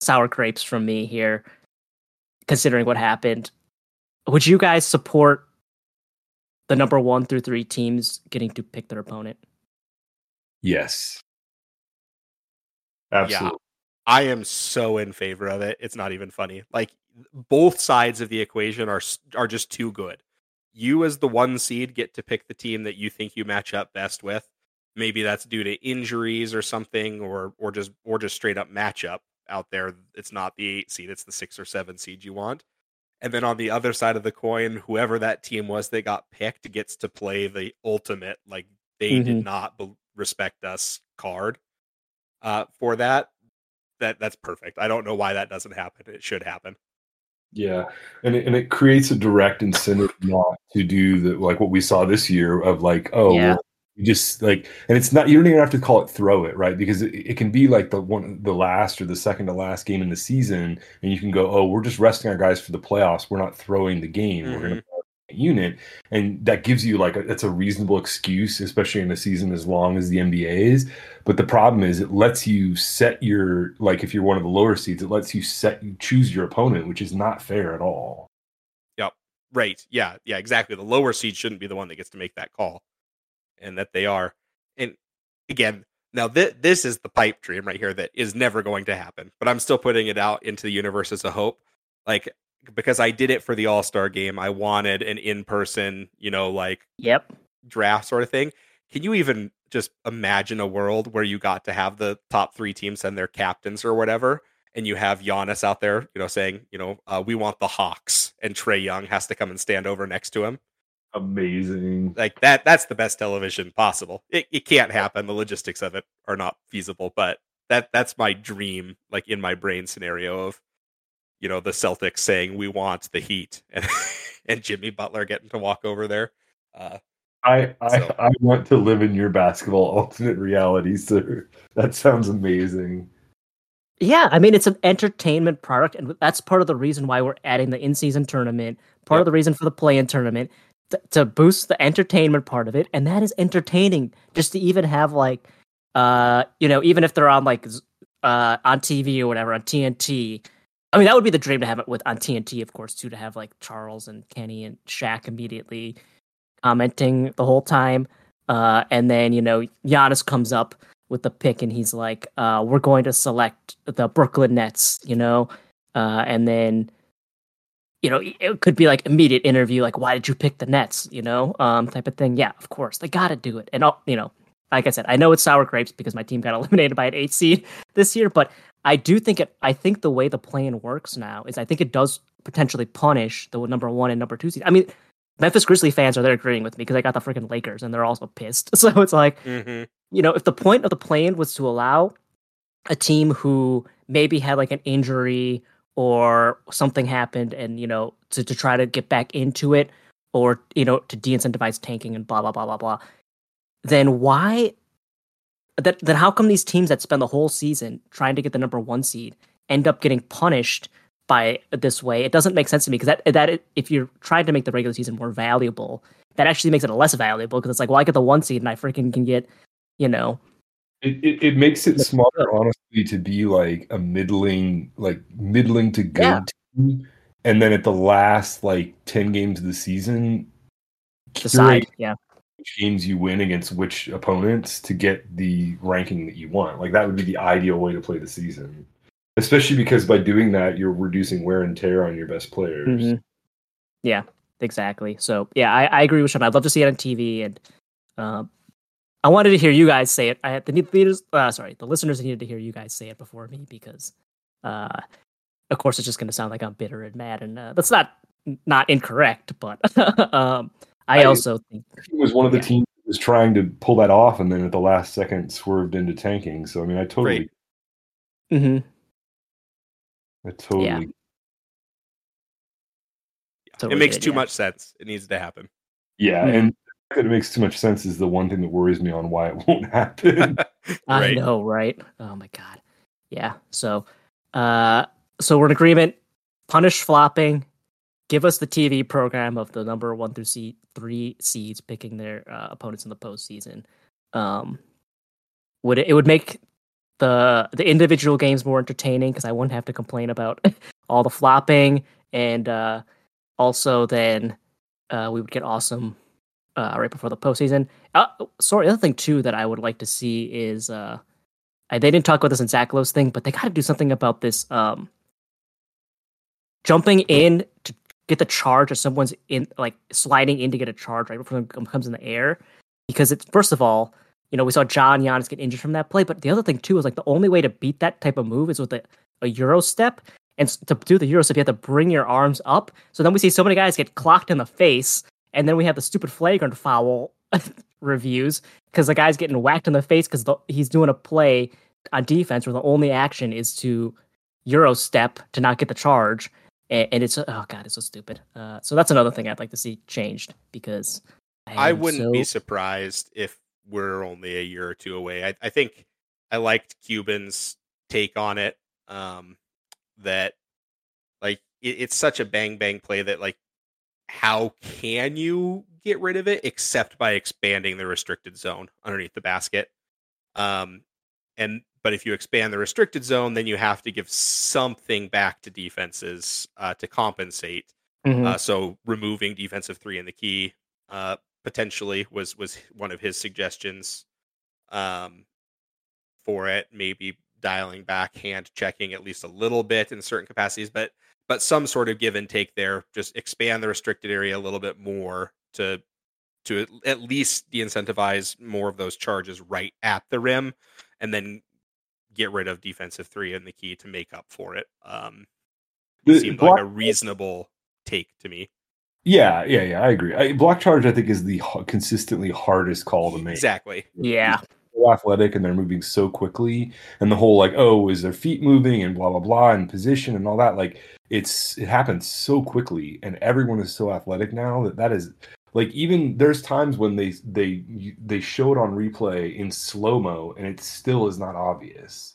S2: sour grapes from me here, considering what happened. Would you guys support the number one through three teams getting to pick their opponent?
S4: Yes. Absolutely.
S3: I am so in favor of it. It's not even funny. Like both sides of the equation are are just too good. You as the one seed get to pick the team that you think you match up best with. Maybe that's due to injuries or something or or just or just straight up matchup out there. It's not the 8 seed, it's the 6 or 7 seed you want. And then on the other side of the coin, whoever that team was that got picked gets to play the ultimate like they did
S2: Mhm.
S3: not be- respect us card uh, for that that that's perfect. I don't know why that doesn't happen. It should happen.
S4: Yeah, and it, and it creates a direct incentive not to do the like what we saw this year of like, oh,
S2: Yeah.
S4: well, you just like, and it's not you don't even have to call it throw it right because it, it can be like the one the last or the second to last game in the season, and you can go, oh, we're just resting our guys for the playoffs. We're not throwing the game. We're going to mm-hmm. Unit and that gives you like it's a reasonable excuse especially in a season as long as the nba is but the problem is it lets you set your like if you're one of the lower seeds it lets you set you choose your opponent which is not fair at all
S3: Right. Yeah. Yeah. Exactly. The lower seed shouldn't be the one that gets to make that call, and that they are. And again, now th- this is the pipe dream right here that is never going to happen. But I'm still putting it out into the universe as a hope, like because I did it for the All Star game. I wanted an in person, you know, like
S2: Yep.
S3: draft sort of thing. Can you even just imagine a world where you got to have the top three teams and their captains or whatever, and you have Giannis out there, you know, saying, you know, uh, we want the Hawks, and Trae Young has to come and stand over next to him.
S4: amazing
S3: Like that, that's the best television possible. It, it can't happen. The logistics of it are not feasible, but that that's my dream, like in my brain scenario of, you know, the Celtics saying we want the Heat, and (laughs) and Jimmy Butler getting to walk over there. Uh,
S4: I, I
S3: So-
S4: I want to live in your basketball (laughs) alternate reality, sir. That sounds amazing.
S2: Yeah, I mean it's an entertainment product, and that's part of the reason why we're adding the in-season tournament. Part
S3: Yep.
S2: of the reason for the play-in tournament t- to boost the entertainment part of it, and that is entertaining. Just to even have like, uh, you know, even if they're on like, uh, on TV or whatever on TNT. I mean, that would be the dream to have it with on TNT, of course, too. To have like Charles and Kenny and Shaq immediately commenting the whole time, uh, and then you know Giannis comes up with the pick and he's like, uh, we're going to select the Brooklyn Nets, you know? Uh, and then, you know, it could be like immediate interview, like, why did you pick the Nets, you know? Um, type of thing. Yeah, of course. They got to do it. And, you know, like I said, I know it's sour grapes because my team got (laughs) eliminated by an eight seed this year, but I do think it, I think the way the plan works now is I think it does potentially punish the number one and number two seed. I mean, Memphis Grizzly fans are there agreeing with me because I got the freaking Lakers and they're also pissed. (laughs) So it's like,
S3: mhm.
S2: you know, if the point of the plan was to allow a team who maybe had like an injury or something happened and, you know, to, to try to get back into it or, you know, to de incentivize tanking and blah, blah, blah, blah, blah, then why? That, then how come these teams that spend the whole season trying to get the number one seed end up getting punished by this way? It doesn't make sense to me because that that if you're trying to make the regular season more valuable, that actually makes it less valuable because it's like, well, I get the one seed and I freaking can get, you know,
S4: It, it, it makes it smarter, honestly, to be like a middling, like middling to good
S2: Yeah.
S4: team, and then at the last like ten games of the season,
S2: decide.
S4: curate
S2: Yeah.
S4: Games you win against which opponents to get the ranking that you want. Like that would be the ideal way to play the season, especially because by doing that, you're reducing wear and tear on your best players.
S2: Mhm. Yeah, exactly. So yeah, I, I agree with Sean. I'd love to see it on TV, and um, I wanted to hear you guys say it. I had the leaders, uh, sorry, the listeners needed to hear you guys say it before me because, uh, of course, it's just going to sound like I'm bitter and mad, and uh, that's not not incorrect. But (laughs) um, I
S4: I-
S2: also think
S4: He was one of the
S2: Yeah.
S4: teams that was trying to pull that off, and then at the last second swerved into tanking. So I mean, I totally,
S3: Right.
S2: Mhm.
S4: I totally.
S2: Totally
S3: it makes
S2: did,
S3: too
S2: yeah.
S3: much sense. It needs to happen.
S4: Yeah,
S2: Mhm.
S4: and the fact that it makes too much sense is the one thing that worries me on why it (laughs) won't happen. (laughs)
S2: I know, right? Oh my god. Yeah. So uh so we're in agreement. Punish flopping. Give us the TV program of the number one through seed three seeds picking their uh, opponents in the postseason. Um would it, it would make the the individual games more entertaining because I wouldn't have to complain about (laughs) all the flopping and uh also then uh we would get awesome uh right before the postseason. Uh, sorry, the other thing too that I would like to see is uh, I, they didn't talk about this in Zach Lowe's thing, but they got to do something about this um, jumping in to get the charge, or someone's in like sliding in to get a charge right before it comes in the air, because it's first of all, you know, we saw John Giannis get injured from that play, but the other thing too is like the only way to beat that type of move is with a, a Euro step. And to do the Euro step, you have to bring your arms up. So then we see so many guys get clocked in the face, and then we have the stupid flagrant foul (laughs) reviews because the guy's getting whacked in the face because he's doing a play on defense where the only action is to Euro step to not get the charge. And, and it's oh god, it's so stupid. Uh, so that's another thing I'd like to see changed because
S3: I
S2: am
S3: wouldn't
S2: so-
S3: be surprised if we're only a year or two away. I, I think I liked Cuban's take on it. Um, that like it, it's such a bang bang play that like how can you get rid of it except by expanding the restricted zone underneath the basket? Um, and but if you expand the restricted zone, then you have to give something back to defenses uh, to compensate.
S2: Mhm.
S3: Uh, so removing defensive three in the key uh, potentially was was one of his suggestions um, for it. Maybe dialing back hand checking at least a little bit in certain capacities, but but some sort of give and take there. Just expand the restricted area a little bit more to to at- at least de-incentivize more of those charges right at the rim, and then get rid of defensive three in the key to make up for it. Um,
S4: The
S3: seemed
S4: block-
S3: like a reasonable take to me.
S4: Yeah, yeah, yeah. I agree. I, block charge, I think, is the h- consistently hardest call to make.
S3: Exactly.
S2: yeah,
S4: so athletic and they're moving so quickly and the whole like oh is their feet moving and blah blah blah and position and all that like it's it happens so quickly and everyone is so athletic now that that is like even there's times when they they they show it on replay in slow mo and it still is not obvious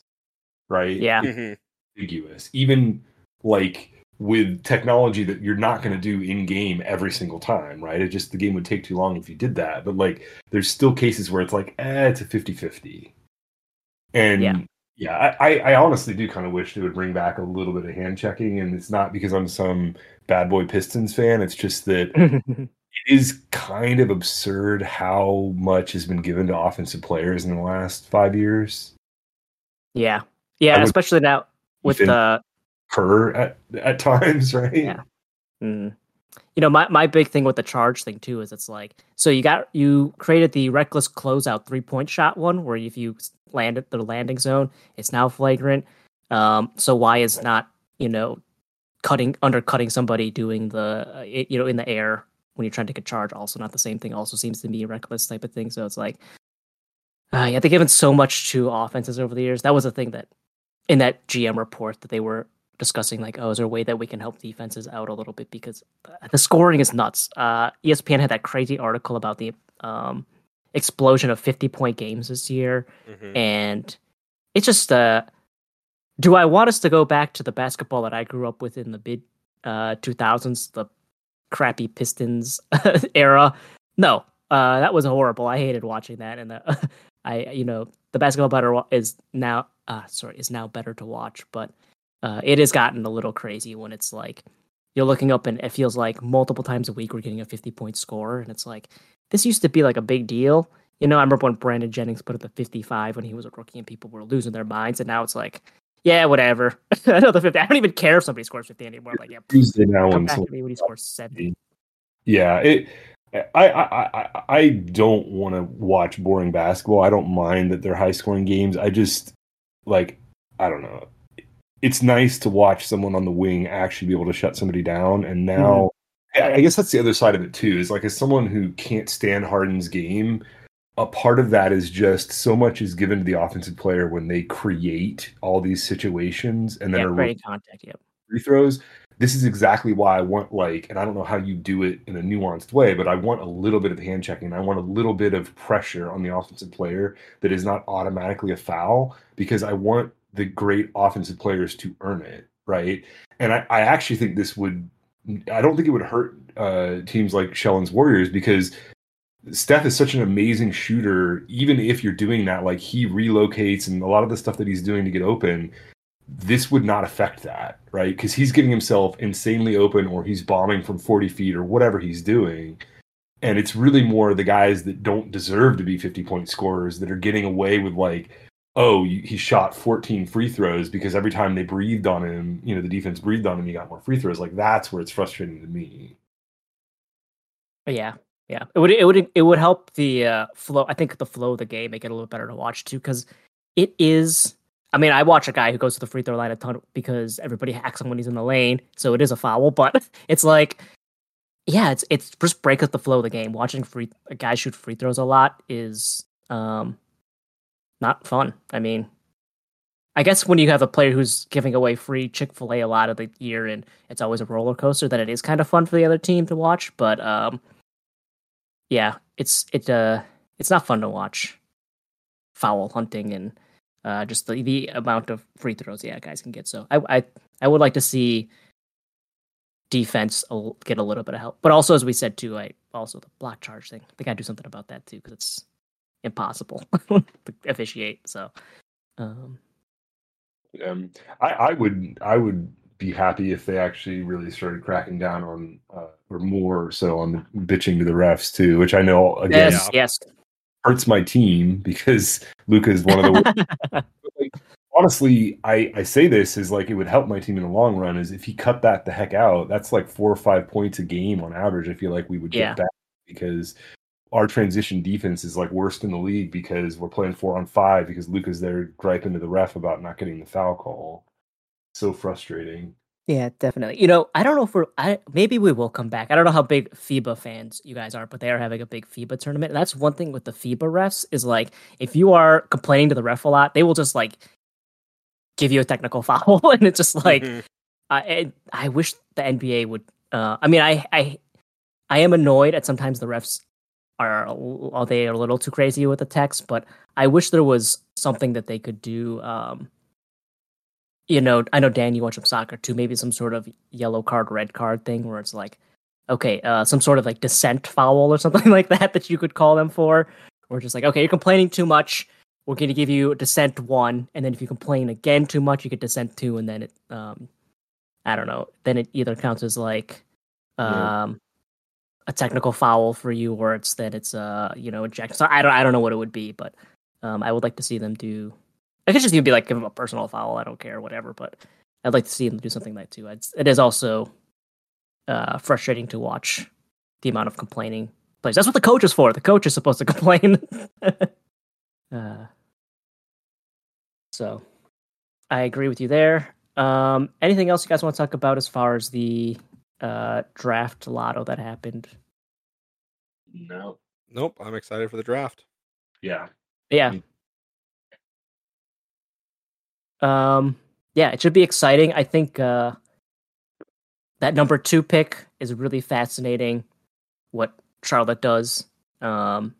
S4: right
S2: Yeah.
S4: It's
S3: Mhm.
S4: ambiguous even like with technology that you're not going to do in game every single time right it just the game would take too long if you did that but like there's still cases where it's like eh, it's a 50-50 and
S2: Yeah.
S4: yeah, I, I, I honestly do kind of wish they would bring back a little bit of hand checking and it's not because i'm some bad boy pistons fan it's just that it (laughs) is kind of absurd how much has been given to offensive players in the last five years
S2: yeah, yeah.
S4: would-
S2: Especially now with the
S4: her at, at (laughs) times right
S2: Yeah. Mm. You know, my, my big thing with the charge thing too is it's like so you got you created the reckless closeout three point shot one where if you land at the landing zone, it's now flagrant. Um, so why is not you know cutting undercutting somebody doing the uh, it, you know in the air when you're trying to take a charge also not the same thing also seems to be a reckless type of thing. So it's like uh, yeah, they've given so much to offenses over the years. That was a thing that in that GM report that they were discussing like, oh, is there a way that we can help defenses out a little bit because uh, the scoring is nuts. Uh, ESPN had that crazy article about the um, explosion of 50 point games this year,
S3: Mhm.
S2: and it's just uh, do I want us to go back to the basketball that I grew up with in the mid uh, 2000s, the crappy Pistons (laughs) era? No, uh, that was horrible. I hated watching that, and the, (laughs) I, you know, the basketball better is now, uh, sorry, is now better to watch, but uh, it has gotten a little crazy when it's like you're looking up and it feels like multiple times a week we're getting a 50 point score, and it's like this used to be like a big deal. You know, I remember when Brandon Jennings put up a 55 when he was a rookie and people were losing their minds, and now it's like, yeah, whatever. (laughs) Another 50. I don't even care if somebody scores 50 anymore. Like, yeah,
S4: Tuesday now
S2: come back to me when he scores 70.
S4: Yeah, it. I I I, I don't want to watch boring basketball. I don't mind that they're high scoring games. I just like I don't know. It's nice to watch someone on the wing actually be able to shut somebody down. And now, mm-hmm. I I guess that's the other side of it too. Is like as someone who can't stand Harden's game, a part of that is just so much is given to the offensive player when they create all these situations and then
S2: Yeah,
S4: are
S2: creating contact. Yep.
S4: free throws. This is exactly why I want like, and I don't know how you do it in a nuanced way, but I want a little bit of hand checking. I want a little bit of pressure on the offensive player that is not automatically a foul because I want the great offensive players to earn it, right? And I, I actually think this would, I don't think it would hurt uh, teams like Shellin's Warriors because Steph is such an amazing shooter. Even if you're doing that, like he relocates and a lot of the stuff that he's doing to get open, this would not affect that, right? Because he's getting himself insanely open or he's bombing from 40 feet or whatever he's doing. And it's really more the guys that don't deserve to be 50 point scorers that are getting away with, like, oh, he shot 14 free throws because every time they breathed on him, you know, the defense breathed on him, he got more free throws. Like, that's where it's frustrating to me.
S2: Yeah, yeah. It would it would it would help the uh, flow. I think the flow of the game make it a little better to watch too, because it is. I mean, I watch a guy who goes to the free throw line a ton because everybody hacks him when he's in the lane, so it is a foul. (laughs) But it's like, yeah, it's it's just break up the flow of the game. Watching free a guy shoot free throws a lot is um not fun. I mean, I guess when you have a player who's giving away free Chick Fil A a lot of the year, and it's always a roller coaster, then it is kind of fun for the other team to watch. But um, yeah, it's it uh it's not fun to watch foul hunting and uh, just the the amount of free throws yeah guys can get. So I I I would like to see defense get a little bit of help, but also as we said too, I also the block charge thing. They got to do something about that too because it's impossible (laughs) to officiate. So. Um,
S4: Um, I, I would I would be happy if they actually really started cracking down on uh, or more so on the bitching to the refs too, which I know again
S2: yes, yes.
S4: hurts my team because Luka is one of the like, (laughs) honestly, I, I say this is like it would help my team in the long run. Is if he cut that the heck out, that's like four or five points a game on average. I feel like we would get
S2: Yeah.
S4: back because our transition defense is like worst in the league because we're playing four on five because Luka's there griping to the ref about not getting the foul call. So frustrating.
S2: Yeah, definitely. You know, I don't know if we're. I maybe we will come back. I don't know how big FIBA fans you guys are, but they are having a big FIBA tournament. And that's one thing with the FIBA refs is like if you are complaining to the ref a lot, they will just like give you a technical (laughs) foul, and it's just like
S3: Mhm.
S2: I I I wish the NBA would. Uh, I mean, I I I am annoyed at sometimes the refs are are they a little too crazy with the text, but I wish there was something that they could do. Um, you know, I know Dan, you watch some soccer too. Maybe some sort of yellow card, red card thing where it's like, okay, uh, some sort of like dissent foul or (laughs) something like that that you could call them for, or just like, okay, you're complaining too much. We're going to give you dissent one, and then if you complain again too much, you get dissent two, and then it, um, I don't know, then it either counts as like,
S4: Yeah.
S2: um, a technical foul for you, or it's that it's uh, you know, ejection. So I don't, I don't know what it would be, but um, I would like to see them do. I could just even be like give him a personal foul. I don't care, whatever. But I'd like to see him do something like that too. It's, it is also uh, frustrating to watch the amount of complaining plays. That's what the coach is for. The coach is supposed to (laughs) complain. (laughs) uh, so I agree with you there. Um, anything else you guys want to talk about as far as the uh, draft lotto that happened?
S4: No.
S3: Nope, I'm excited for the draft.
S4: Yeah.
S2: Yeah. Um yeah, it should be exciting. I think uh that number 2 pick is really fascinating what Charlotte does. Um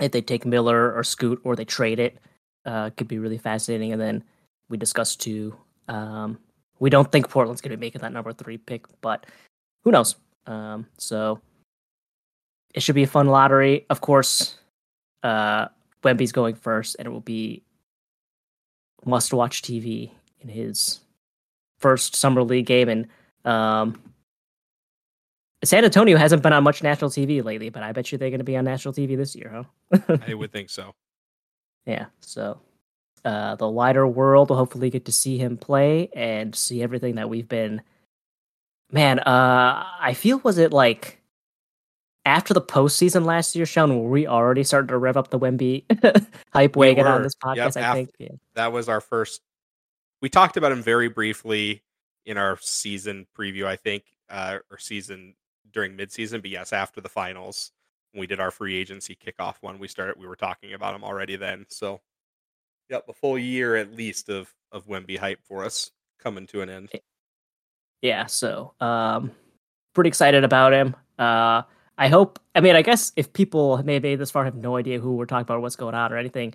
S2: if they take Miller or Scoot or they trade it, uh could be really fascinating and then we discussed too um we don't think Portland's going to be making that number 3 pick, but who knows. Um so it should be a fun lottery. Of course, uh Wemby's going first, and it will be must watch TV in his first summer league game. And um, San Antonio hasn't been on much national TV lately, but I bet you they're going to be on national TV this year, huh? (laughs)
S3: I would think so.
S2: yeah. So uh, the wider world will hopefully get to see him play and see everything that we've been. Man, uh, I feel was it like after the postseason last year, Sean, were we already started to rev up the Wemby (laughs) hype
S3: We
S2: wagon on this podcast?
S3: Yep,
S2: I
S3: af-
S2: think. Yeah.
S3: That was our first. We talked about him very briefly in our season preview, I think, uh, or season during midseason. But yes, after the finals, when we did our free agency kickoff one, we started. We were talking about him already then. So, yep, a full year at least of of Wemby hype for us coming to an end.
S2: yeah so um pretty excited about him uh i hope i mean i guess if people maybe this far have no idea who we're talking about or what's going on or anything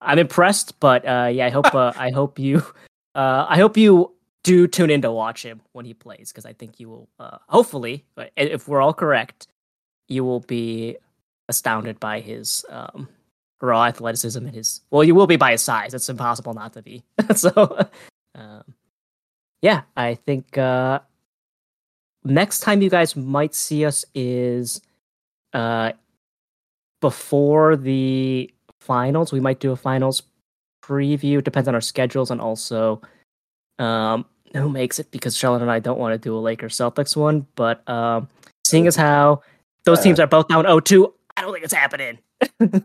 S2: i'm impressed but uh yeah i hope uh, i hope you (laughs) uh i hope you do tune in to watch him when he plays because i think you will uh hopefully if we're all correct you will be astounded by his um raw athleticism and his well you will be by his size. It's impossible not to be. (laughs) So um yeah, I think uh, next time you guys might see us is uh, before the finals. We might do a finals preview. Depends on our schedules and also um, who makes it because Charlotte and I don't want to do a Lakers Celtics one. But um, seeing as how those teams are both down 0-2, I don't think it's happening. (laughs)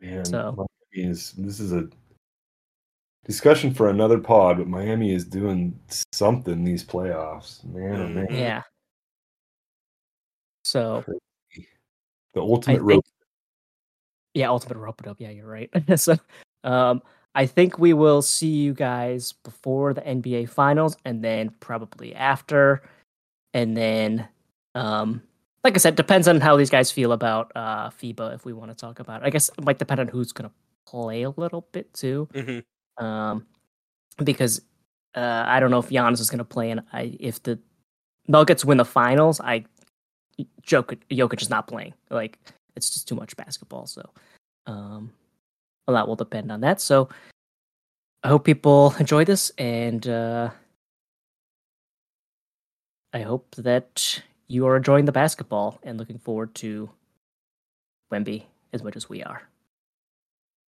S4: Man,
S2: So-
S4: is this is a discussion for another pod, but Miami is doing something these playoffs. Man, oh man.
S3: Mhm.
S2: Yeah. So
S4: The ultimate
S2: I
S4: rope.
S2: yeah, ultimate rope it up. Yeah, you're right. (laughs) so, um, I think we will see you guys before the NBA finals and then probably after. And then um like I said, depends on how these guys feel about uh FIBA if we want to talk about it. I guess it might depend on who's gonna play a little bit too.
S3: hmm
S2: Um because uh I don't know if Giannis is gonna play and I if the Nuggets win the finals, I Jokic, Jokic is not playing. Like it's just too much basketball. So um a lot will depend on that. So I hope people (laughs) enjoy this and uh I hope that you are enjoying the basketball and looking forward to Wemby as much as we are.